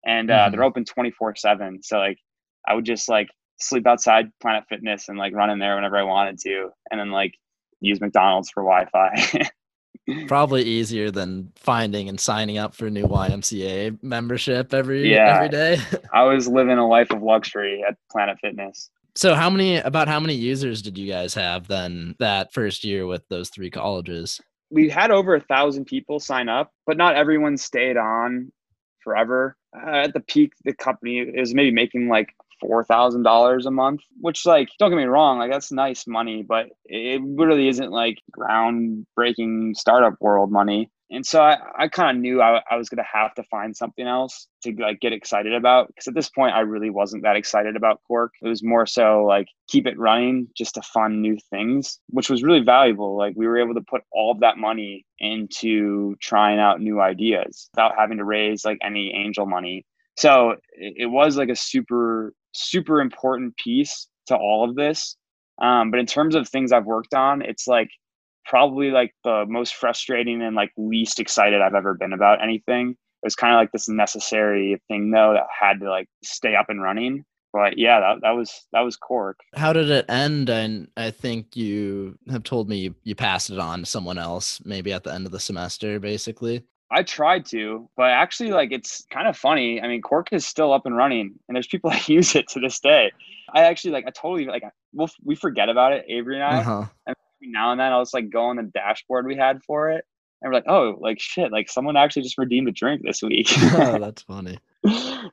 And uh, mm-hmm. they're open 24 7. So like I would just like sleep outside Planet Fitness and like run in there whenever I wanted to, and then like use McDonald's for Wi-Fi. [LAUGHS] Probably easier than finding and signing up for a new YMCA membership every yeah, every day. [LAUGHS] I was living a life of luxury at Planet Fitness. So how many about how many users did you guys have then that first year with those three colleges? We had over a thousand people sign up, but not everyone stayed on forever. Uh, at the peak, the company is maybe making like four thousand dollars a month, which like don't get me wrong, like that's nice money, but it really isn't like groundbreaking startup world money. And so I, I kind of knew I, I was gonna have to find something else to like get excited about because at this point I really wasn't that excited about Cork. It was more so like keep it running just to fund new things, which was really valuable. Like we were able to put all of that money into trying out new ideas without having to raise like any angel money. So it was like a super super important piece to all of this. Um, but in terms of things I've worked on, it's like probably like the most frustrating and like least excited I've ever been about anything. It was kind of like this necessary thing though that had to like stay up and running. But yeah, that, that was that was Cork. How did it end? And I think you have told me you, you passed it on to someone else, maybe at the end of the semester, basically. I tried to, but actually, like, it's kind of funny. I mean, Cork is still up and running, and there's people [LAUGHS] that use it to this day. I actually, like, I totally, like, we'll, we forget about it, Avery and I. Uh-huh. And now and then I'll just, like, go on the dashboard we had for it. And we're like, oh, like, shit, like, someone actually just redeemed a drink this week. [LAUGHS] oh, [LAUGHS] that's funny.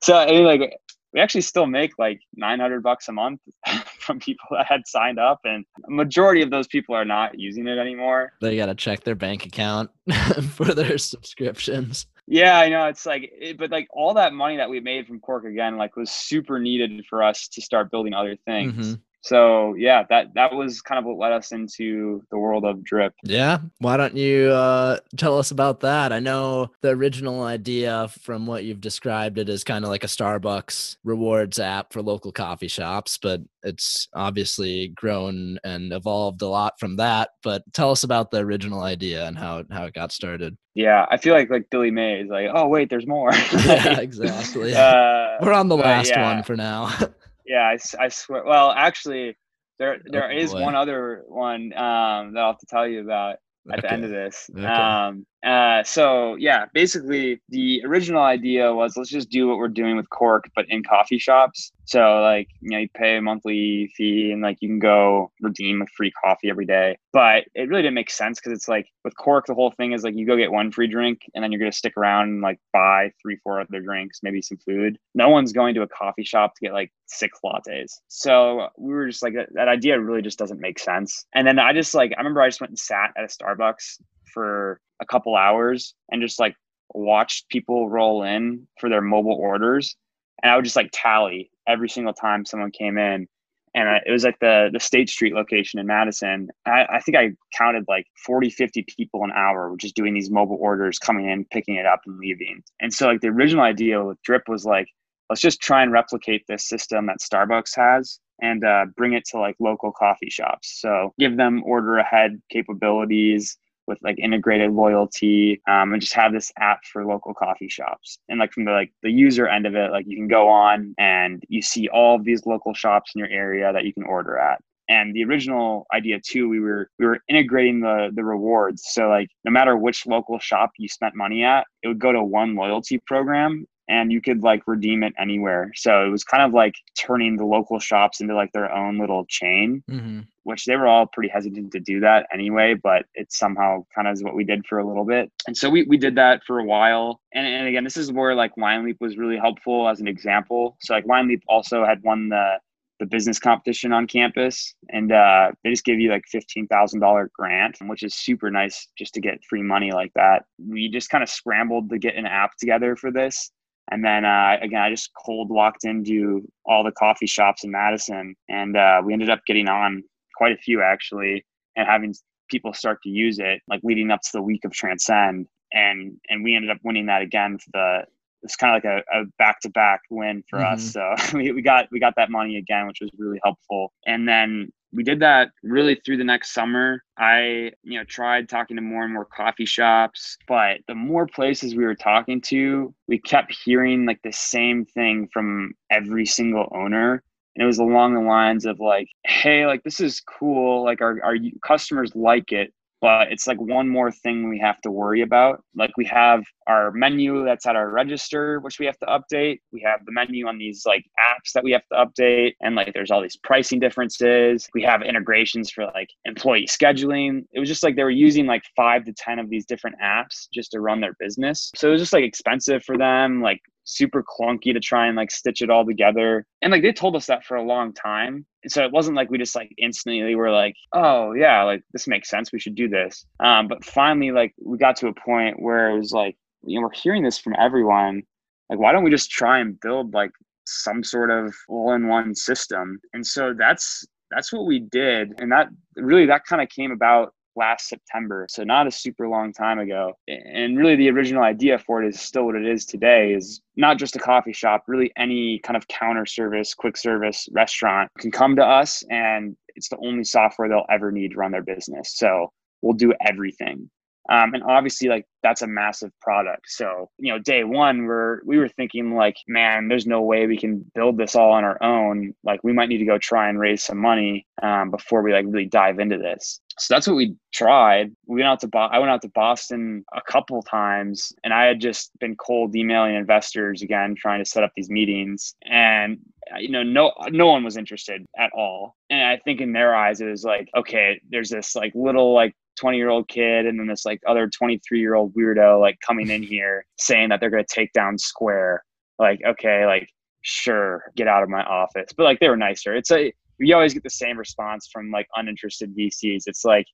so, I mean, like, we actually still make like 900 bucks a month [LAUGHS] from people that had signed up and a majority of those people are not using it anymore. They got to check their bank account [LAUGHS] for their subscriptions. Yeah i know it's like it, but like all that money that we made from cork again like was super needed for us to start building other things. Mm-hmm so yeah that that was kind of what led us into the world of drip. Yeah why don't you uh, tell us about that? I know the original idea from what you've described it as kind of like a starbucks rewards app for local coffee shops but it's obviously grown and evolved a lot from that but tell us about the original idea and how how it got started. Yeah i feel like like Billy Mays is like oh wait there's more. [LAUGHS] Yeah [LAUGHS] exactly. uh, we're on the last yeah. one for now [LAUGHS] yeah, I, I swear. Well, actually, there there Oh, is boy. one other one um, that I'll have to tell you about at the end of this. Okay. Um, uh, so yeah, basically the original idea was let's just do what we're doing with Cork, but in coffee shops. So like you know you pay a monthly fee and like you can go redeem a free coffee every day. But it really didn't make sense because it's like with Cork the whole thing is like you go get one free drink and then you're gonna stick around and like buy three four other drinks, maybe some food. No one's going to a coffee shop to get like six lattes. So we were just like that, that idea really just doesn't make sense. And then I just like I remember I just went and sat at a Starbucks for a couple hours and just like watched people roll in for their mobile orders. And i would just like tally every single time someone came in. And I, it was like the the state street location in madison. I, I think i counted like 40 50 people an hour just doing these mobile orders coming in picking it up and leaving. And so like the original idea with drip was like let's just try and replicate this system that starbucks has and uh, bring it to like local coffee shops. So give them order ahead capabilities with like integrated loyalty um, and just have this app for local coffee shops. And like from the like the user end of it like you can go on and you see all of these local shops in your area that you can order at. And the original idea too we were we were integrating the the rewards. So like no matter which local shop you spent money at it would go to one loyalty program and you could like redeem it anywhere so it was kind of like turning the local shops into like their own little chain hmm which they were all pretty hesitant to do that anyway, but it somehow kind of is what we did for a little bit. And so we, we did that for a while. And, and again, this is where like LineLeap was really helpful as an example. So like LineLeap also had won the the business competition on campus and uh, they just give you like $15,000 grant, which is super nice just to get free money like that. We just kind of scrambled to get an app together for this. And then uh, again, I just cold walked into all the coffee shops in Madison and uh, we ended up getting on quite a few actually, and having people start to use it, like leading up to the week of Transcend, and and we ended up winning that again for the. It's kind of like a, a back-to-back win for us. So [LAUGHS] we, we got we got that money again, which was really helpful. And then we did that really through the next summer. I, you know, tried talking to more and more coffee shops, but the more places we were talking to, we kept hearing like the same thing from every single owner and it was along the lines of like hey like this is cool like our, our customers like it but it's like one more thing we have to worry about. Like we have our menu that's at our register which we have to update. We have the menu on these like apps that we have to update and like there's all these pricing differences. We have integrations for like employee scheduling. It was just like they were using like five to ten of these different apps just to run their business. So it was just like expensive for them like super clunky to try and like stitch it all together. And like they told us that for a long time. So it wasn't like we just like instantly were like, oh yeah, like this makes sense. We should do this. Um, but finally, like we got to a point where it was like, you know, we're hearing this from everyone. Like, why don't we just try and build like some sort of all-in-one system? And so that's that's what we did. And that really that kind of came about last September. So not a super long time ago. And really the original idea for it is still what it is today is not just a coffee shop, really any kind of counter service, quick service restaurant can come to us and it's the only software they'll ever need to run their business. So we'll do everything. Um, and obviously like that's a massive product. So you know day one we're we were thinking like man there's no way we can build this all on our own. Like we might need to go try and raise some money um, before we like really dive into this. So that's what we tried. We went out to Bo- i went out to boston a couple times and i had just been cold emailing investors again trying to set up these meetings. And you know no no one was interested at all. And i think in their eyes it was like okay there's this like little like 20 year old kid and then this like other 23 year old weirdo like coming in here saying that they're going to take down square. Like okay like sure get out of my office. But like they were nicer. It's a you always get the same response from like uninterested vcs it's like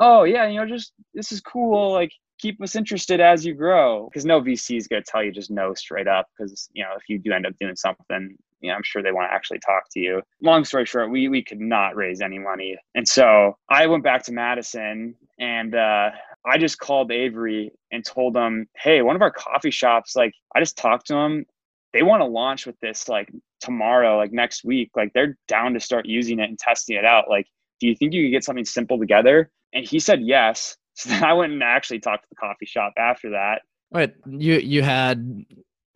oh yeah you know just this is cool. Like keep us interested as you grow. Because no vc is going to tell you just no straight up because you know if you do end up doing something you know, I'm sure they want to actually talk to you. Long story short, we we could not raise any money, and so I went back to Madison and uh, I just called Avery and told them, hey, one of our coffee shops, like I just talked to them, they want to launch with this like tomorrow, like next week, like they're down to start using it and testing it out. Like, do you think you could get something simple together? And he said yes. [LAUGHS] So then I went and actually talked to the coffee shop after that. Wait, you you had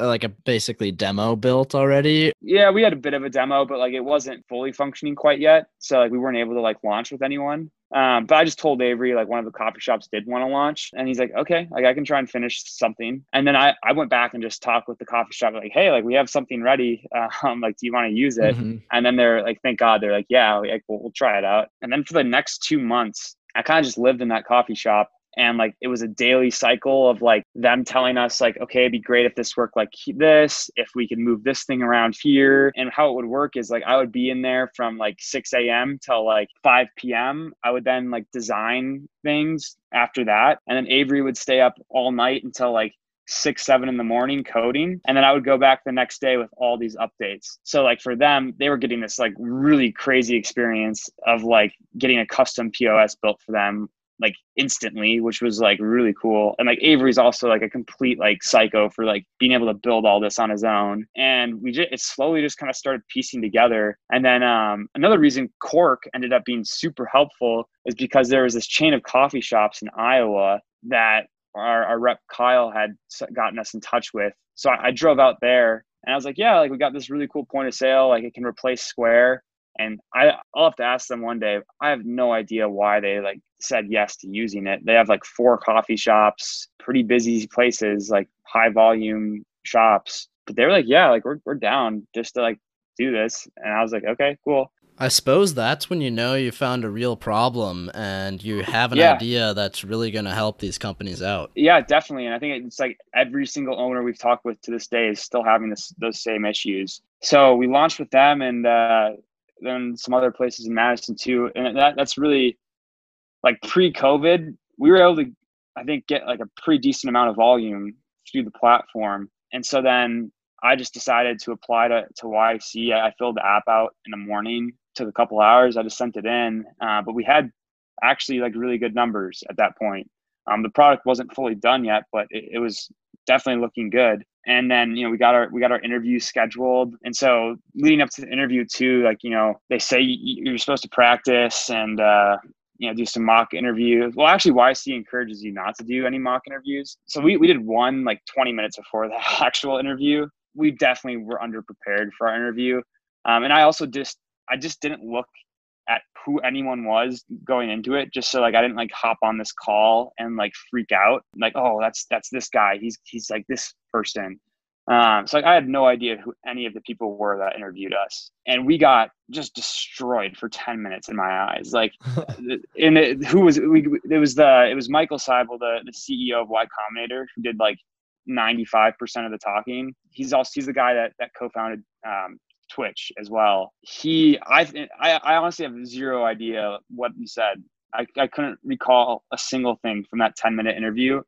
like a basically demo built already? Yeah, we had a bit of a demo, but like it wasn't fully functioning quite yet. So like we weren't able to like launch with anyone. Um, but I just told Avery like one of the coffee shops did want to launch, and he's like, okay, like I can try and finish something. And then I I went back and just talked with the coffee shop like, hey, like we have something ready. [LAUGHS] Um, like, do you want to use it? Mm-hmm. And then they're like, thank God, they're like, yeah, like we'll, we'll try it out. And then for the next two months, I kind of just lived in that coffee shop and like it was a daily cycle of like them telling us like okay it'd be great if this worked like this if we could move this thing around here and how it would work is like i would be in there from like 6 a.m till like 5 p.m i would then like design things after that and then avery would stay up all night until like six, seven in the morning coding. And then I would go back the next day with all these updates. So, like for them, they were getting this like really crazy experience of like getting a custom POS built for them like instantly, which was like really cool. And like Avery's also like a complete like psycho for like being able to build all this on his own. And we just it slowly just kind of started piecing together. And then um, another reason Cork ended up being super helpful is because there was this chain of coffee shops in Iowa that our, our rep Kyle had gotten us in touch with. So I, I drove out there and I was like, yeah, like we got this really cool point of sale, like it can replace Square. And I, I'll have to ask them one day. I have no idea why they like said yes to using it. They have like four coffee shops, pretty busy places, like high volume shops. But they were like, yeah, like we're we're down just to like do this. And I was like, okay, cool. I suppose that's when you know you found a real problem and you have an yeah. idea that's really going to help these companies out. Yeah, definitely. And I think it's like every single owner we've talked with to this day is still having this those same issues. So we launched with them and uh, then some other places in Madison too. And that that's really like pre-COVID, we were able to I think get like a pretty decent amount of volume through the platform. And so then I just decided to apply to, to YC. I filled the app out in the morning, took a couple hours. I just sent it in. Uh, but we had actually like really good numbers at that point. Um, the product wasn't fully done yet, but it, it was definitely looking good and then you know we got our we got our interview scheduled and so leading up to the interview too like you know they say you're supposed to practice and uh you know do some mock interviews. Well actually yc encourages you not to do any mock interviews. So we, we did one like 20 minutes before the [LAUGHS] actual interview. We definitely were underprepared for our interview. Um, and i also just i just didn't look at who anyone was going into it just so like i didn't like hop on this call and like freak out. Like oh that's that's this guy. He's he's like this person um, so like, I had no idea who any of the people were that interviewed us, and we got just destroyed for ten minutes in my eyes. Like, [LAUGHS] and it, who was we? It was the it was Michael Seibel, the the CEO of Y Combinator, who did like ninety five percent of the talking. He's also he's the guy that that co-founded um, Twitch as well. He, I, I, I honestly have zero idea what he said. I, I couldn't recall a single thing from that 10 minute interview.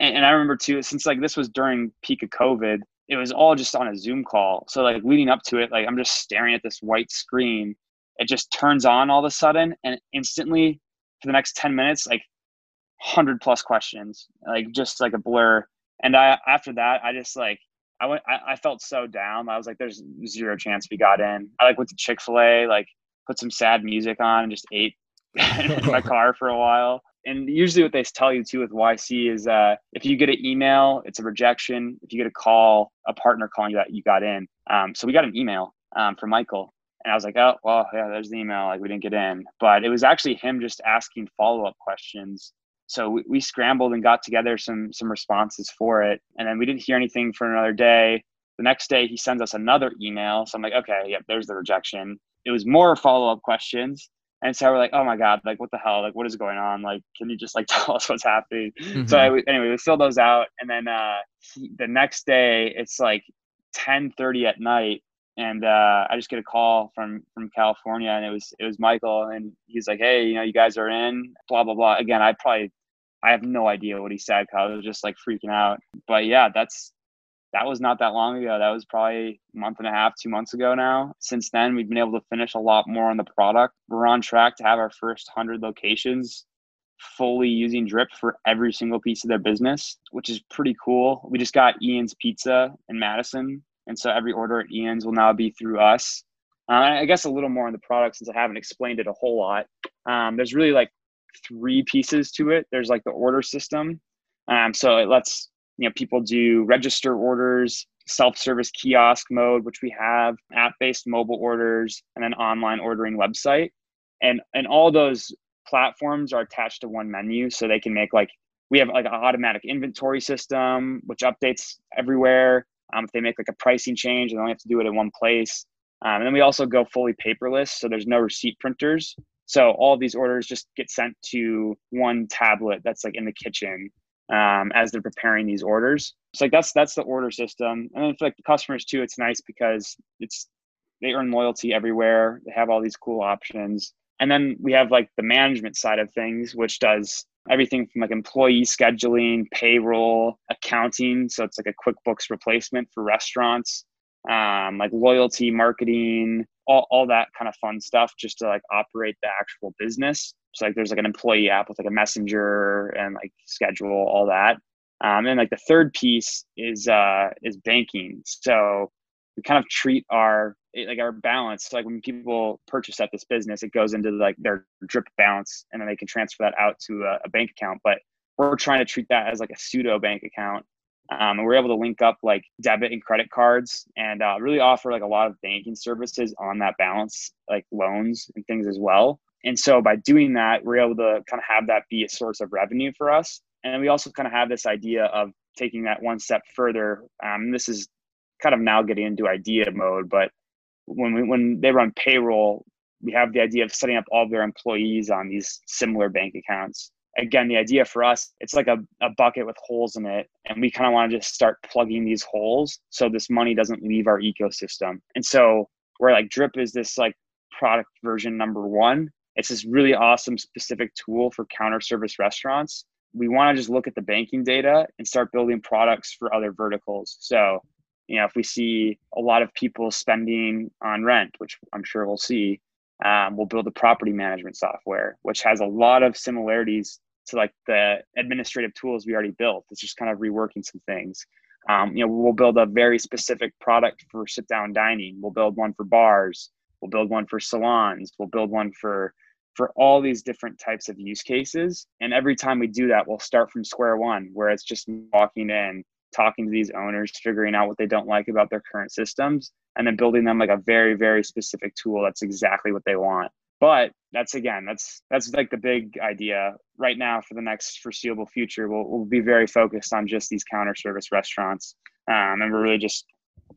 And, and I remember too, since like this was during peak of COVID, it was all just on a Zoom call. So like leading up to it, like I'm just staring at this white screen. It just turns on all of a sudden and instantly for the next 10 minutes, like 100 plus questions, like just like a blur. And I, after that, I just like, I went. I, I, felt so down. I was like, "There's zero chance we got in." I like went to Chick Fil A, like put some sad music on, and just ate [LAUGHS] in my car for a while. And usually, what they tell you too with YC is uh, if you get an email, it's a rejection. If you get a call, a partner calling you that you got in. Um, so we got an email um, from Michael, and I was like, "Oh, well, yeah, there's the email. Like we didn't get in." But it was actually him just asking follow up questions so we, we scrambled and got together some some responses for it and then we didn't hear anything for another day the next day he sends us another email so i'm like okay yep there's the rejection it was more follow-up questions and so we're like oh my god like what the hell like what is going on like can you just like [LAUGHS] tell us what's happening mm-hmm. so I, anyway we filled those out and then uh he, the next day it's like 10 30 at night and uh, I just get a call from from California, and it was it was Michael, and he's like, "Hey, you know, you guys are in." Blah blah blah. Again, I probably I have no idea what he said because I was just like freaking out. But yeah, that's that was not that long ago. That was probably a month and a half, two months ago now. Since then, we've been able to finish a lot more on the product. We're on track to have our first 100 locations fully using Drip for every single piece of their business, which is pretty cool. We just got Ian's Pizza in Madison. And so every order at Ian's will now be through us. Uh, I guess a little more on the product since I haven't explained it a whole lot. Um, there's really like three pieces to it. There's like the order system. Um, so it lets you know people do register orders, self-service kiosk mode, which we have, app-based mobile orders, and then online ordering website. And and all those platforms are attached to one menu, so they can make like we have like an automatic inventory system which updates everywhere. Um, if they make like a pricing change, they only have to do it in one place. Um, and then we also go fully paperless, so there's no receipt printers. So all these orders just get sent to one tablet that's like in the kitchen um, as they're preparing these orders. So like that's that's the order system. And then for like the customers too, it's nice because it's they earn loyalty everywhere. They have all these cool options. And then we have like the management side of things, which does everything from like employee scheduling, payroll, accounting. So it's like a QuickBooks replacement for restaurants, um, like loyalty, marketing, all, all that kind of fun stuff just to like operate the actual business. So like there's like an employee app with like a messenger and like schedule, all that. Um, and like the third piece is uh, is banking. So we kind of treat our like our balance like when people purchase at this business it goes into like their drip balance and then they can transfer that out to a, a bank account but we're trying to treat that as like a pseudo bank account um, and we're able to link up like debit and credit cards and uh, really offer like a lot of banking services on that balance like loans and things as well and so by doing that we're able to kind of have that be a source of revenue for us and we also kind of have this idea of taking that one step further um, this is kind of now getting into idea mode but when we, when they run payroll, we have the idea of setting up all of their employees on these similar bank accounts. Again, the idea for us, it's like a, a bucket with holes in it. And we kind of want to just start plugging these holes so this money doesn't leave our ecosystem. And so where like Drip is this like product version number one, it's this really awesome specific tool for counter service restaurants. We want to just look at the banking data and start building products for other verticals. So you know, if we see a lot of people spending on rent, which I'm sure we'll see, um, we'll build a property management software, which has a lot of similarities to like the administrative tools we already built. It's just kind of reworking some things. Um, you know, we'll build a very specific product for sit down dining. We'll build one for bars. We'll build one for salons. We'll build one for for all these different types of use cases. And every time we do that, we'll start from square one, where it's just walking in, talking to these owners, figuring out what they don't like about their current systems, and then building them like a very, very specific tool that's exactly what they want. But that's again, that's that's like the big idea right now for the next foreseeable future. We'll, we'll be very focused on just these counter service restaurants, um, and we're really just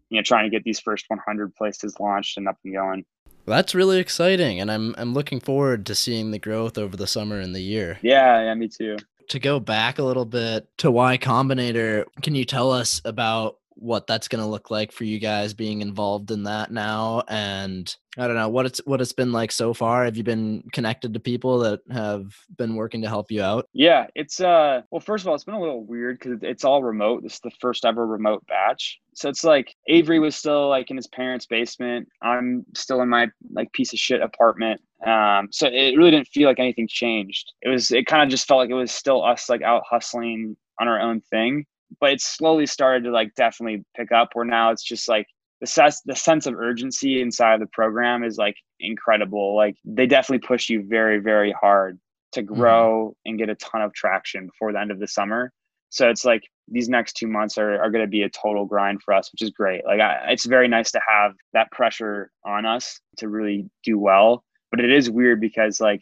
you know trying to get these first 100 places launched and up and going. That's really exciting, and I'm I'm looking forward to seeing the growth over the summer and the year. Yeah, yeah, me too to go back a little bit to Y Combinator, can you tell us about what that's going to look like for you guys being involved in that now and i don't know what it's what it's been like so far. Have you been connected to people that have been working to help you out? Yeah it's uh well first of all it's been a little weird because it's all remote. This is the first ever remote batch. So it's like avery was still like in his parents basement. I'm still in my like piece of shit apartment. Um so it really didn't feel like anything changed. It was it kind of just felt like it was still us like out hustling on our own thing but it's slowly started to like definitely pick up where now it's just like the sense the sense of urgency inside of the program is like incredible like they definitely push you very very hard to mm-hmm. grow mm-hmm. and get a ton of traction before the end of the summer so it's like these next two months are, are going to be a total grind for us which is great like I, it's very nice to have that pressure on us to really do well but it is weird because like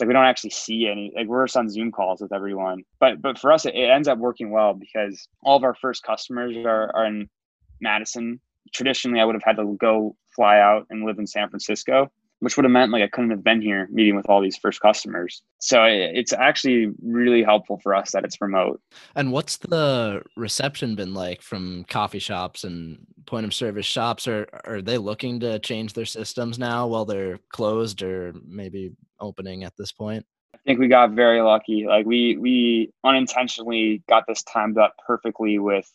it's like we don't actually see any like we're just on zoom calls with everyone. But but for us it, it ends up working well because all of our first customers are, are in madison. Traditionally i would have had to go fly out and live in san francisco which would have meant like i couldn't have been here meeting with all these first customers. So it, it's actually really helpful for us that it's remote. And what's the reception been like from coffee shops and point of service shops? Are are they looking to change their systems now while they're closed or maybe opening at this point? I think we got very lucky. Like we we unintentionally got this timed up perfectly with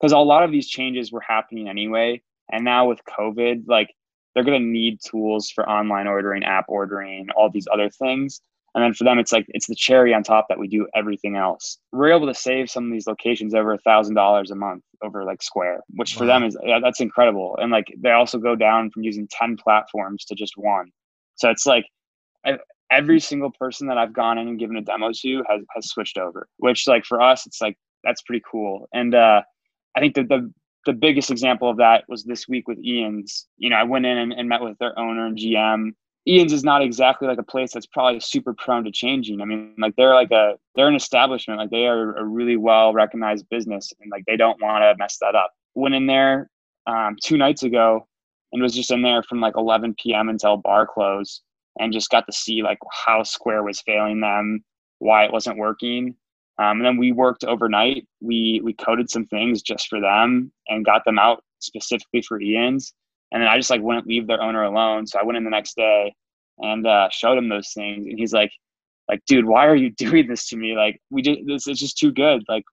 because a lot of these changes were happening anyway. And now with COVID, like they're gonna need tools for online ordering, app ordering, all these other things. And then for them, it's like it's the cherry on top that we do everything else. We're able to save some of these locations over a thousand dollars a month over like Square, which wow. for them is that's incredible. And like they also go down from using ten platforms to just one. So it's like every single person that I've gone in and given a demo to has has switched over. Which like for us, it's like that's pretty cool. And uh, I think that the the biggest example of that was this week with Ian's. You know, I went in and, and met with their owner and GM. Ian's is not exactly like a place that's probably super prone to changing. I mean, like they're like a they're an establishment, like they are a really well recognized business, and like they don't want to mess that up. Went in there um, two nights ago and was just in there from like 11 p.m. until bar close, and just got to see like how Square was failing them, why it wasn't working, um, and then we worked overnight. We we coded some things just for them and got them out specifically for Ian's. And then I just like wouldn't leave their owner alone. So I went in the next day and uh, showed him those things. And he's like, like, dude, why are you [LAUGHS] doing this to me? Like, we just this is just too good. Like,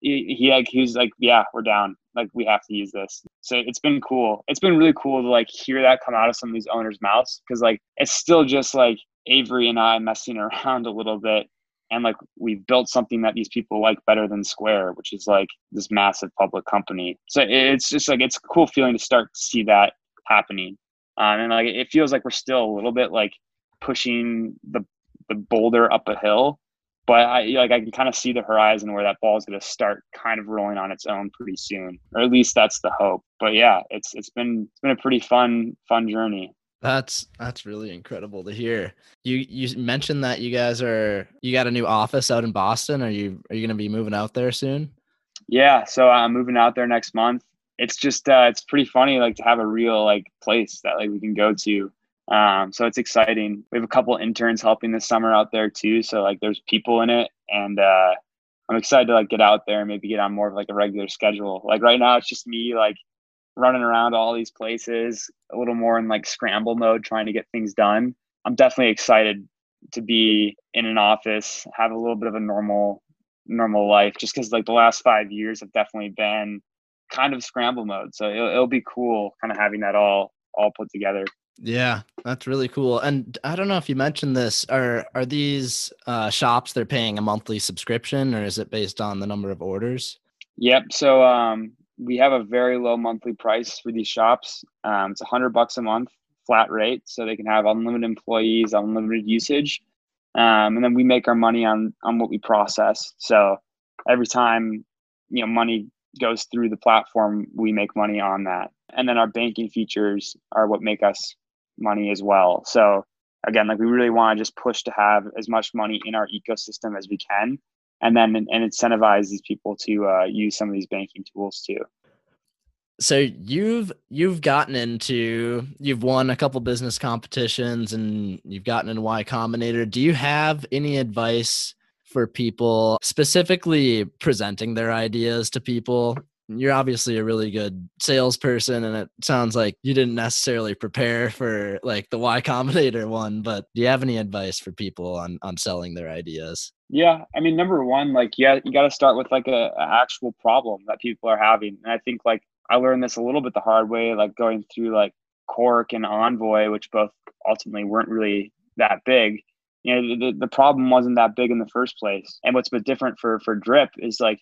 he, he like he was like, yeah, we're down. Like, we have to use this. So it's been cool. It's been really cool to like hear that come out of some of these owners' mouths because like it's still just like Avery and I messing [LAUGHS] around a little bit and like we've built something that these people like better than Square which is like this massive public company so it's just like it's a cool feeling to start to see that happening um, and like it feels like we're still a little bit like pushing the the boulder up a hill but I like I can kind of see the horizon where that ball is going to start kind of rolling on its own pretty soon, or at least that's the hope. But yeah, it's it's been it's been a pretty fun fun journey. That's that's really incredible to hear. You you mentioned that you guys are you got a new office out in Boston. Are you are you going to be moving out there soon? Yeah, so I'm moving out there next month. It's just uh, it's pretty funny like to have a real like place that like we can go to. Um, so it's exciting. We have a couple interns helping this summer out there too. So like there's people in it, and uh, I'm excited to like get out there and maybe get on more of like a regular schedule. Like right now, it's just me like running around all these places, a little more in like scramble mode, trying to get things done. I'm definitely excited to be in an office, have a little bit of a normal normal life, just because like the last five years have definitely been kind of scramble mode. So it'll, it'll be cool, kind of having that all all put together. Yeah, that's really cool. And I don't know if you mentioned this. Are are these uh, shops they're paying a monthly subscription, or is it based on the number of orders? Yep. So um, we have a very low monthly price for these shops. Um, it's a hundred bucks a month flat rate, so they can have unlimited employees, unlimited usage, um, and then we make our money on on what we process. So every time you know money goes through the platform, we make money on that, and then our banking features are what make us money as well. So again, like we really want to just push to have as much money in our ecosystem as we can and then and incentivize these people to uh, use some of these banking tools too. So you've you've gotten into you've won a couple business competitions and you've gotten into Y Combinator. Do you have any advice for people specifically presenting their ideas to people you're obviously a really good salesperson and it sounds like you didn't necessarily prepare for like the y [LAUGHS] combinator one but do you have any advice for people on on selling their ideas? Yeah i mean number one like yeah you got to start with like a, a, actual problem that people are having and i think like i learned this a little bit the hard way like going through like Cork and envoy which both ultimately weren't really that big. You know the, the problem wasn't that big in the first place and what's been different for for Drip is like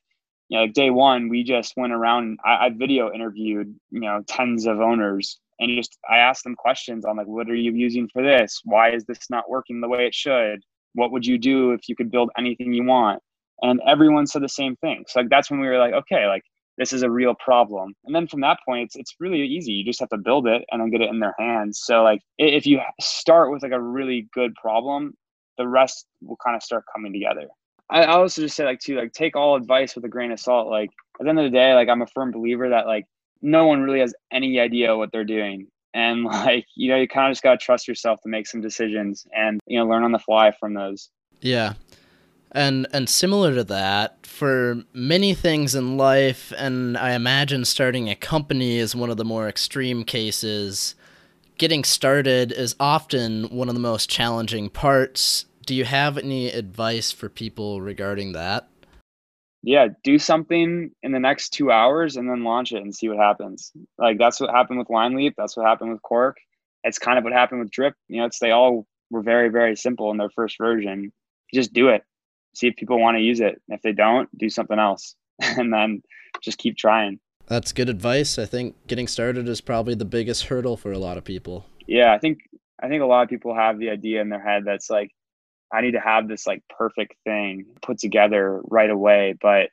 you know, like day one, we just went around. I, I video interviewed, you know, tens of owners, and just I asked them questions on like, what are you using for this? Why is this not working the way it should? What would you do if you could build anything you want? And everyone said the same thing. So like that's when we were like, okay, like this is a real problem. And then from that point, it's it's really easy. You just have to build it and then get it in their hands. So like if you start with like a really good problem, the rest will kind of start coming together. I, also just say like too, like take all advice with a grain of salt. Like at the end of the day, like I'm a firm believer that like no one really has any idea what they're doing. And [LAUGHS] like, you know, you kind of just gotta trust yourself to make some decisions and, you know, learn on the fly from those. Yeah. And and similar to that, for many things in life, and I imagine starting a company is one of the more extreme cases. Getting started is often one of the most challenging parts do you have any advice for people regarding that? Yeah, do something in the next two hours and then launch it and see what happens. Like that's what happened with LineLeap. That's what happened with Cork. It's kind of what happened with Drip. You know, it's they all were very, very simple in their first version. Just do it. See if people want to use it. If they don't, do something else. [LAUGHS] and then just keep trying. That's good advice. I think getting started is probably the biggest hurdle for a lot of people. Yeah, I think I think a lot of people have the idea in their head that's like I need to have this like perfect thing put together right away. But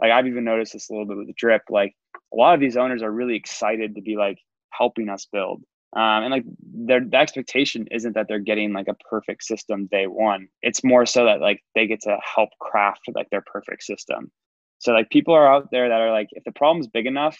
like I've even noticed this a little bit with the Drip. Like a lot of these owners are really excited to be like helping us build. Um, and like their the expectation isn't that they're getting like a perfect system day one. It's more so that like they get to help craft like their perfect system. So like people are out there that are like, if the problem's big enough,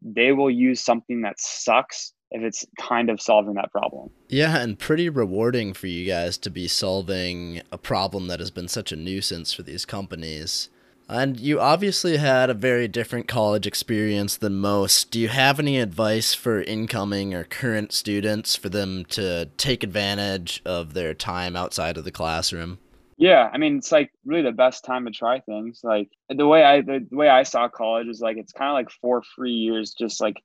they will use something that sucks if it's kind of solving that problem. Yeah, and pretty rewarding for you guys to be solving a problem that has been such a nuisance for these companies. And you obviously had a very different college experience than most. Do you have any advice for incoming or current students for them to take advantage of their time outside of the classroom? Yeah, I mean, it's like really the best time to try things. Like the way I the, the way I saw college is like it's kind of like four free years, just like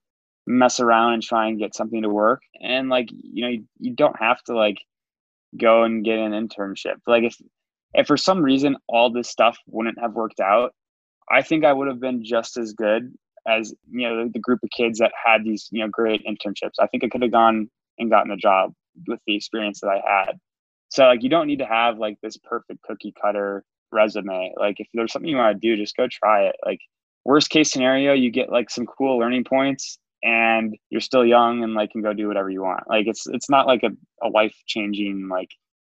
mess around and try and get something to work. And like you know, you, you don't have to like go and get an internship. Like if if for some reason all this stuff wouldn't have worked out, I think I would have been just as good as you know the, the group of kids that had these you know great internships. I think I could have gone and gotten a job with the experience that I had. So like you don't need to have like this perfect cookie cutter resume. Like if there's something you want to do, just go try it. Like worst case scenario, you get like some cool learning points and you're still young and like can go do whatever you want. Like it's it's not like a, a life changing like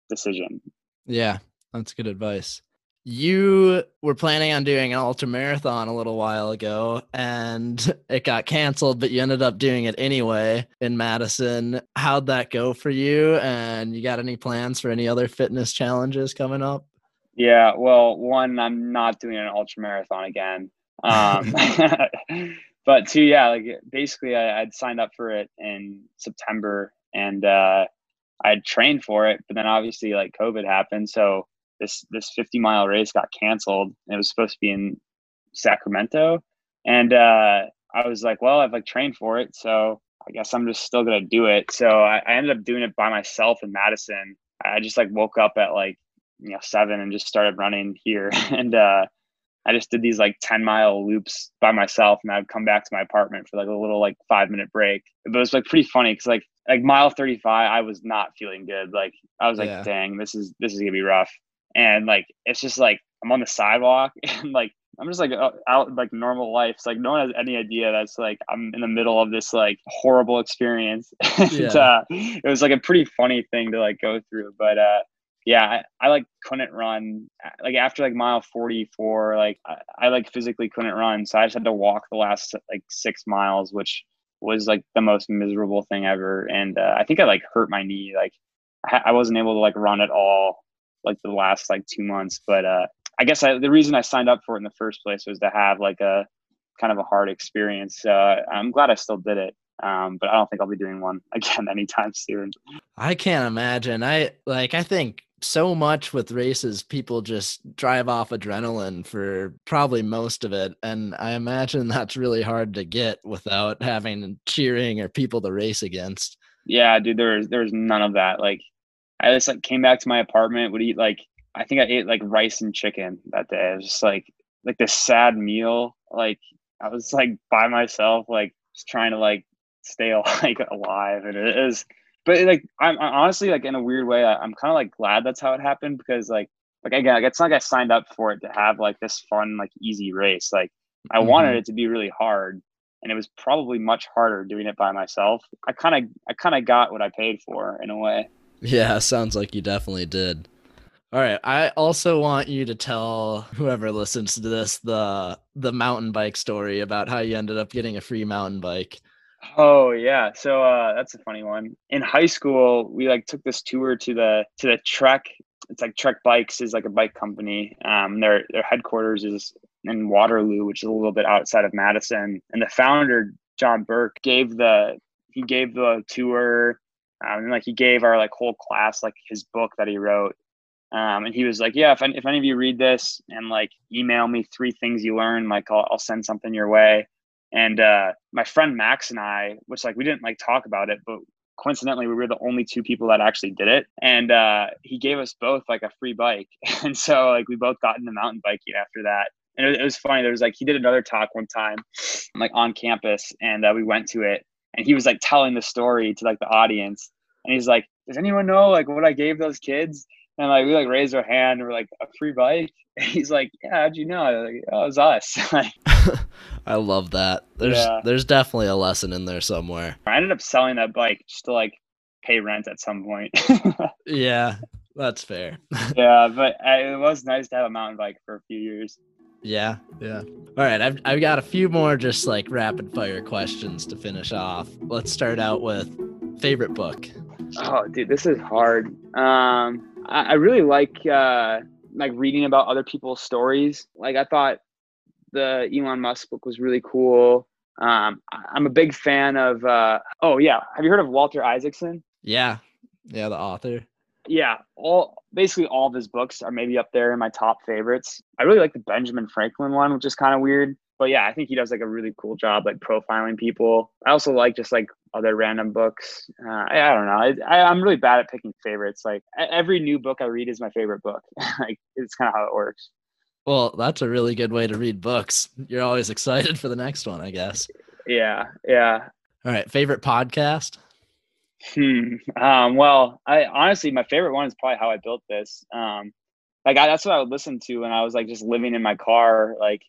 decision. Yeah. That's good advice. You were planning on doing an ultra marathon a little while ago and [LAUGHS] it got canceled, but you ended up doing it anyway in Madison. How'd that go for you? And you got any plans for any other fitness challenges coming up? Yeah, well, one, I'm not doing an ultra marathon again. [LAUGHS] Um, [LAUGHS] but two, yeah, like basically, I, would signed up for it in September and uh, I'd trained for it, but then obviously, like COVID happened, so this this 50 mile race got canceled. it was supposed to be in Sacramento, and uh, I was like, well, I've like trained for it, so I guess I'm just still gonna do it. So I, I ended up doing it by myself in Madison. I just like woke up at like you know seven and just started running here, [LAUGHS] and uh, I just did these like 10 mile loops by myself and I'd come back to my apartment for like a little like five minute break. But it was like pretty funny because like like mile 35, I was not feeling good. Like I was like, yeah. dang, this is this is gonna be rough and like it's just like I'm on the sidewalk [LAUGHS] and like I'm just like out like normal life. It's like no one has any idea that's like I'm in the middle of this like horrible experience. [LAUGHS] and, yeah. uh, it was like a pretty funny thing to like go through. But uh, yeah, I, I, like couldn't run like after like mile 44. Like I, I like physically couldn't run, so I just had to walk the last like six miles, which was like the most miserable thing ever. And uh, I think I like hurt my knee. Like I, I wasn't able to like run at all like the last like two months. But uh, I guess the reason I signed up for it in the first place was to have like a kind of a hard experience. Uh, I'm glad I still did it. Um, but I don't think I'll be doing one [LAUGHS] again anytime soon. I can't imagine. I like, I think so much with races, people just drive off adrenaline for probably most of it. And I imagine [LAUGHS] that's really hard to get without having cheering or people to race against. Yeah, dude, there's there's none of that. Like I just like came back to my apartment, would eat like I think I ate like rice and chicken that day. It was just like like this sad meal. Like I was like by myself, like just trying to like stay like [LAUGHS] alive, and it is. But like I'm, I'm honestly like in a weird way, I, am kind of like glad that's how it happened because like like again, like, it's not like I signed up for it to have like this fun like easy race. Like I mm-hmm. wanted it to be really hard, and it was probably much harder doing it by myself. I kind of I kind of got what I paid for in a way. Yeah, sounds like you definitely did. All right, I also want you to tell whoever listens to this the the mountain bike story about how you ended up getting a free mountain bike. Oh yeah, so uh, that's a funny one. In high school, we like took this tour to the to the Trek. It's like Trek Bikes is like a bike company. Um, their their headquarters is in Waterloo, which is a little bit outside of Madison. And the founder John Burke gave the he gave the tour um, and like he gave our like whole class like his book that he wrote. Um, and he was like, yeah, if, if any of you read this and like email me three things you learned, like I'll, I'll send something your way. And uh, my friend Max and I, which like we didn't like talk about it, but coincidentally we were the only two people that actually did it. And uh, he gave us both like a free bike. [LAUGHS] and so like we both got into mountain biking after that. And it, it was funny. There was like he did another talk one time, [SNIFFS] like on campus, and uh, we went to it and he was like telling the story to like the audience and he's like does anyone know like what i gave those kids And like we like raised our hand, and we're like a free bike. [LAUGHS] And he's like, yeah, how'd you know? I was like, oh, it was us. [LAUGHS] I love that. There's Yeah. there's definitely a lesson in there somewhere. I ended up selling that bike just to like pay rent at some point. [LAUGHS] Yeah, that's fair. yeah, but uh, it was nice to have a mountain bike for a few years. yeah, yeah. All right, I've I've got a few more just like rapid fire questions to finish off. Let's start out with favorite book. Oh, dude, this is hard. Um, I, I really like uh, like reading about other people's stories. Like I thought the Elon Musk book was really cool. Um, I'm a big fan of. Uh, oh yeah, have you heard of Walter Isaacson? Yeah, yeah, the author. Yeah, all basically all of his books are maybe up there in my top favorites. I really like the Benjamin Franklin one, which is kind of weird. But yeah, I think he does like a really cool job like profiling people. I also like just like other random books. Uh, I, I don't know. I, I, I'm really bad at picking favorites. Like every new book I read is my favorite book. [LAUGHS] like it's kind of how it works. Well, that's a really good way to read books. You're always excited for the next one, I guess. Yeah, yeah. All right, favorite podcast? Hmm. Um, well, I honestly, my favorite one is probably how I built this. Um, like I, that's what I would listen to when I was like just living in my car, like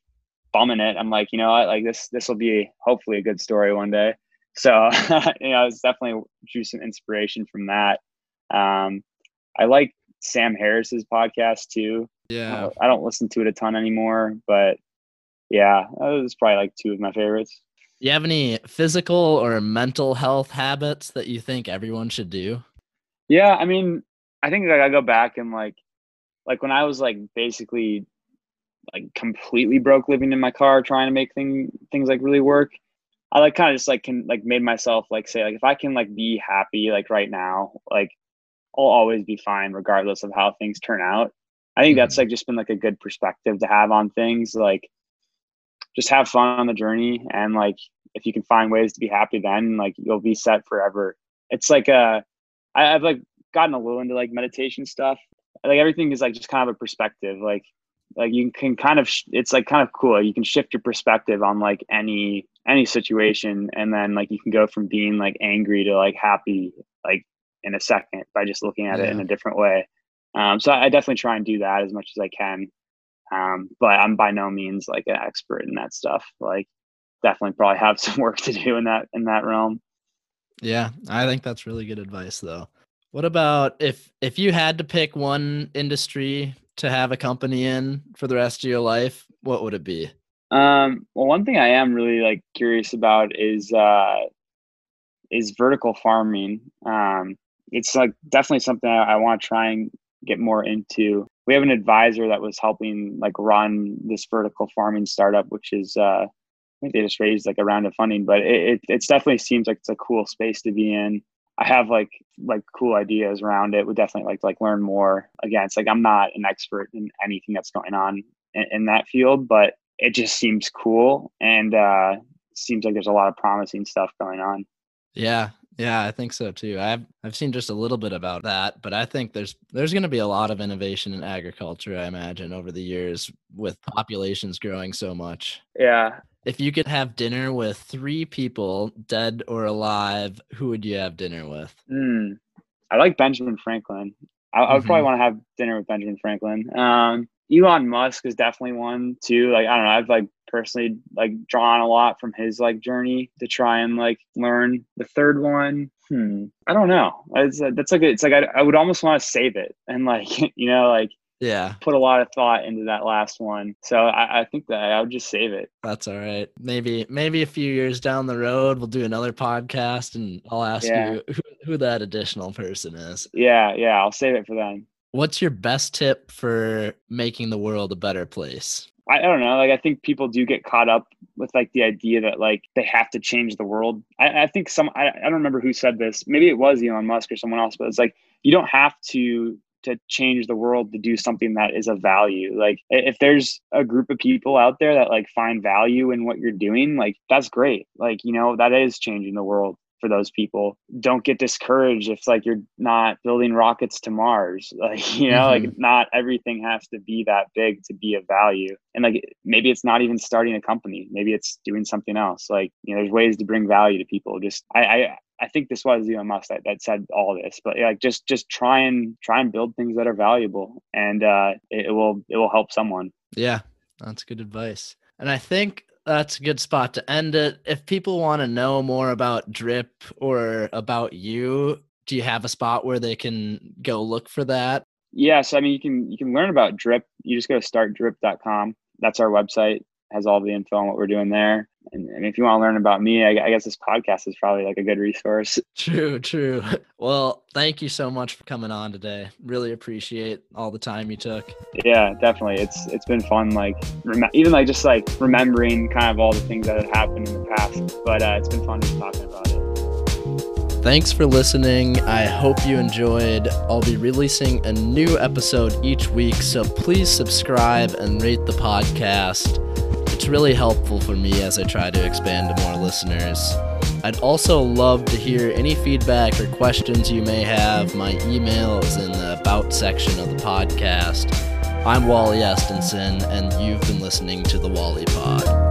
bumming it. I'm like, you know what, like this, this will be hopefully a good story one day. So, [LAUGHS] you know, it's definitely drew some inspiration from that. Um, I like Sam Harris's podcast too. Yeah. I don't listen to it a ton anymore, but yeah, those probably like two of my favorites. You have any physical or mental health habits that you think everyone should do? Yeah, I mean, I think like I go back and like like when I was like basically like completely broke living in my car trying to make thing things like really work. I like kind of just like can like made myself like say like if I can like be happy like right now, like I'll always be fine regardless of how things turn out. I think that's mm-hmm. like just been like a good perspective to have on things like just have fun on the journey and like if you can find ways to be happy then like you'll be set forever. It's like a I, I've like gotten a little into like meditation stuff. Like everything is like just kind of a perspective. Like like you can kind of sh- it's like kind of cool. You can shift your perspective on like any any situation, and then like you can go from being like angry to like happy like in a second by just looking at it in a different way. Um, so I I definitely try and do that as much as I can. Um, but I'm by no means like an expert in that stuff. Like definitely probably have [LAUGHS] some work to do in that in that realm. Yeah, I think that's really good advice though. What about if if you had to pick one industry to have a company in for the rest of your life, what would it be? Um, well, one thing I am really like curious about is uh, is vertical farming. Um, it's like definitely something I, I want to try and get more into. We have an advisor that was helping like run this vertical farming startup, which is uh, I think they just raised like a round of funding, but it, it it's definitely seems like it's a cool space to be in. I have like like cool ideas around it. Would definitely like to like learn more. Again, it's like I'm not an expert in anything that's going on in, in that field, but it just seems cool and uh seems like there's a lot of promising stuff going on. Yeah, yeah, I think so too. I've I've seen just a little bit about that, but I think there's there's going to be a lot of innovation in agriculture. I imagine over the years with populations growing so much. Yeah. If you could have dinner with three people, dead or alive, who would you have dinner with? Hmm. I like Benjamin Franklin. I, I would probably Mhm. want to have dinner with Benjamin Franklin. Um, Elon Musk is definitely one too. Like I don't know, I've like personally like drawn a lot from his like journey to try and like learn. The third one, hmm, I don't know. It's, uh, that's like it's like I, I would almost want to save it and like [LAUGHS] you know like Yeah, put a lot of thought into that last one. So I, I think that I would just save it. that's all right. Maybe maybe a few years down the road, we'll do another podcast, and I'll ask Yeah. you who, who that additional person is. Yeah, yeah, I'll save it for then. What's your best tip for making the world a better place? I, don't know. Like I think people do get caught up with like the idea that like they have to change the world. I, I think some I, I don't remember who said this. Maybe it was Elon Musk or someone else, but it's like you don't have to to change the world to do something that is of value. Like if there's a group of people out there that like find value in what you're doing, like that's great. Like, you know, that is changing the world for those people. Don't get discouraged if like you're not building rockets to Mars. [LAUGHS] Like, you know, like not everything has to be that big to be of value. And like maybe it's not even starting a company. Maybe it's doing something else. Like, you know, there's ways to bring value to people. Just I I I think this was Elon Musk that, that said all this, but like just just try and try and build things that are valuable, and uh, it, it will it will help someone. Yeah, that's good advice. And I think that's a good spot to end it. If people want to know more about Drip or about you, do you have a spot where they can go look for that? Yes, I mean you can you can learn about Drip. You just go to startdrip.com. That's our website. Has all the info on what we're doing there. And, and if you want to learn about me, I, I guess this podcast is probably like a good resource. [LAUGHS] True, true. [LAUGHS] Well, thank you so much for coming on today. Really appreciate all the time you took. Yeah, definitely. It's it's been fun. Like rem- even like just like remembering kind of all the things that had happened in the past. But uh, it's been fun just talking about it. Thanks for listening. I hope you enjoyed. I'll be releasing a new episode each week, so please subscribe and rate the podcast. It's really helpful for me as I try to expand to more listeners. I'd also love to hear any feedback or questions you may have. My email is in the About section of the podcast. I'm Wally Estenson, and you've been listening to the Wally Pod.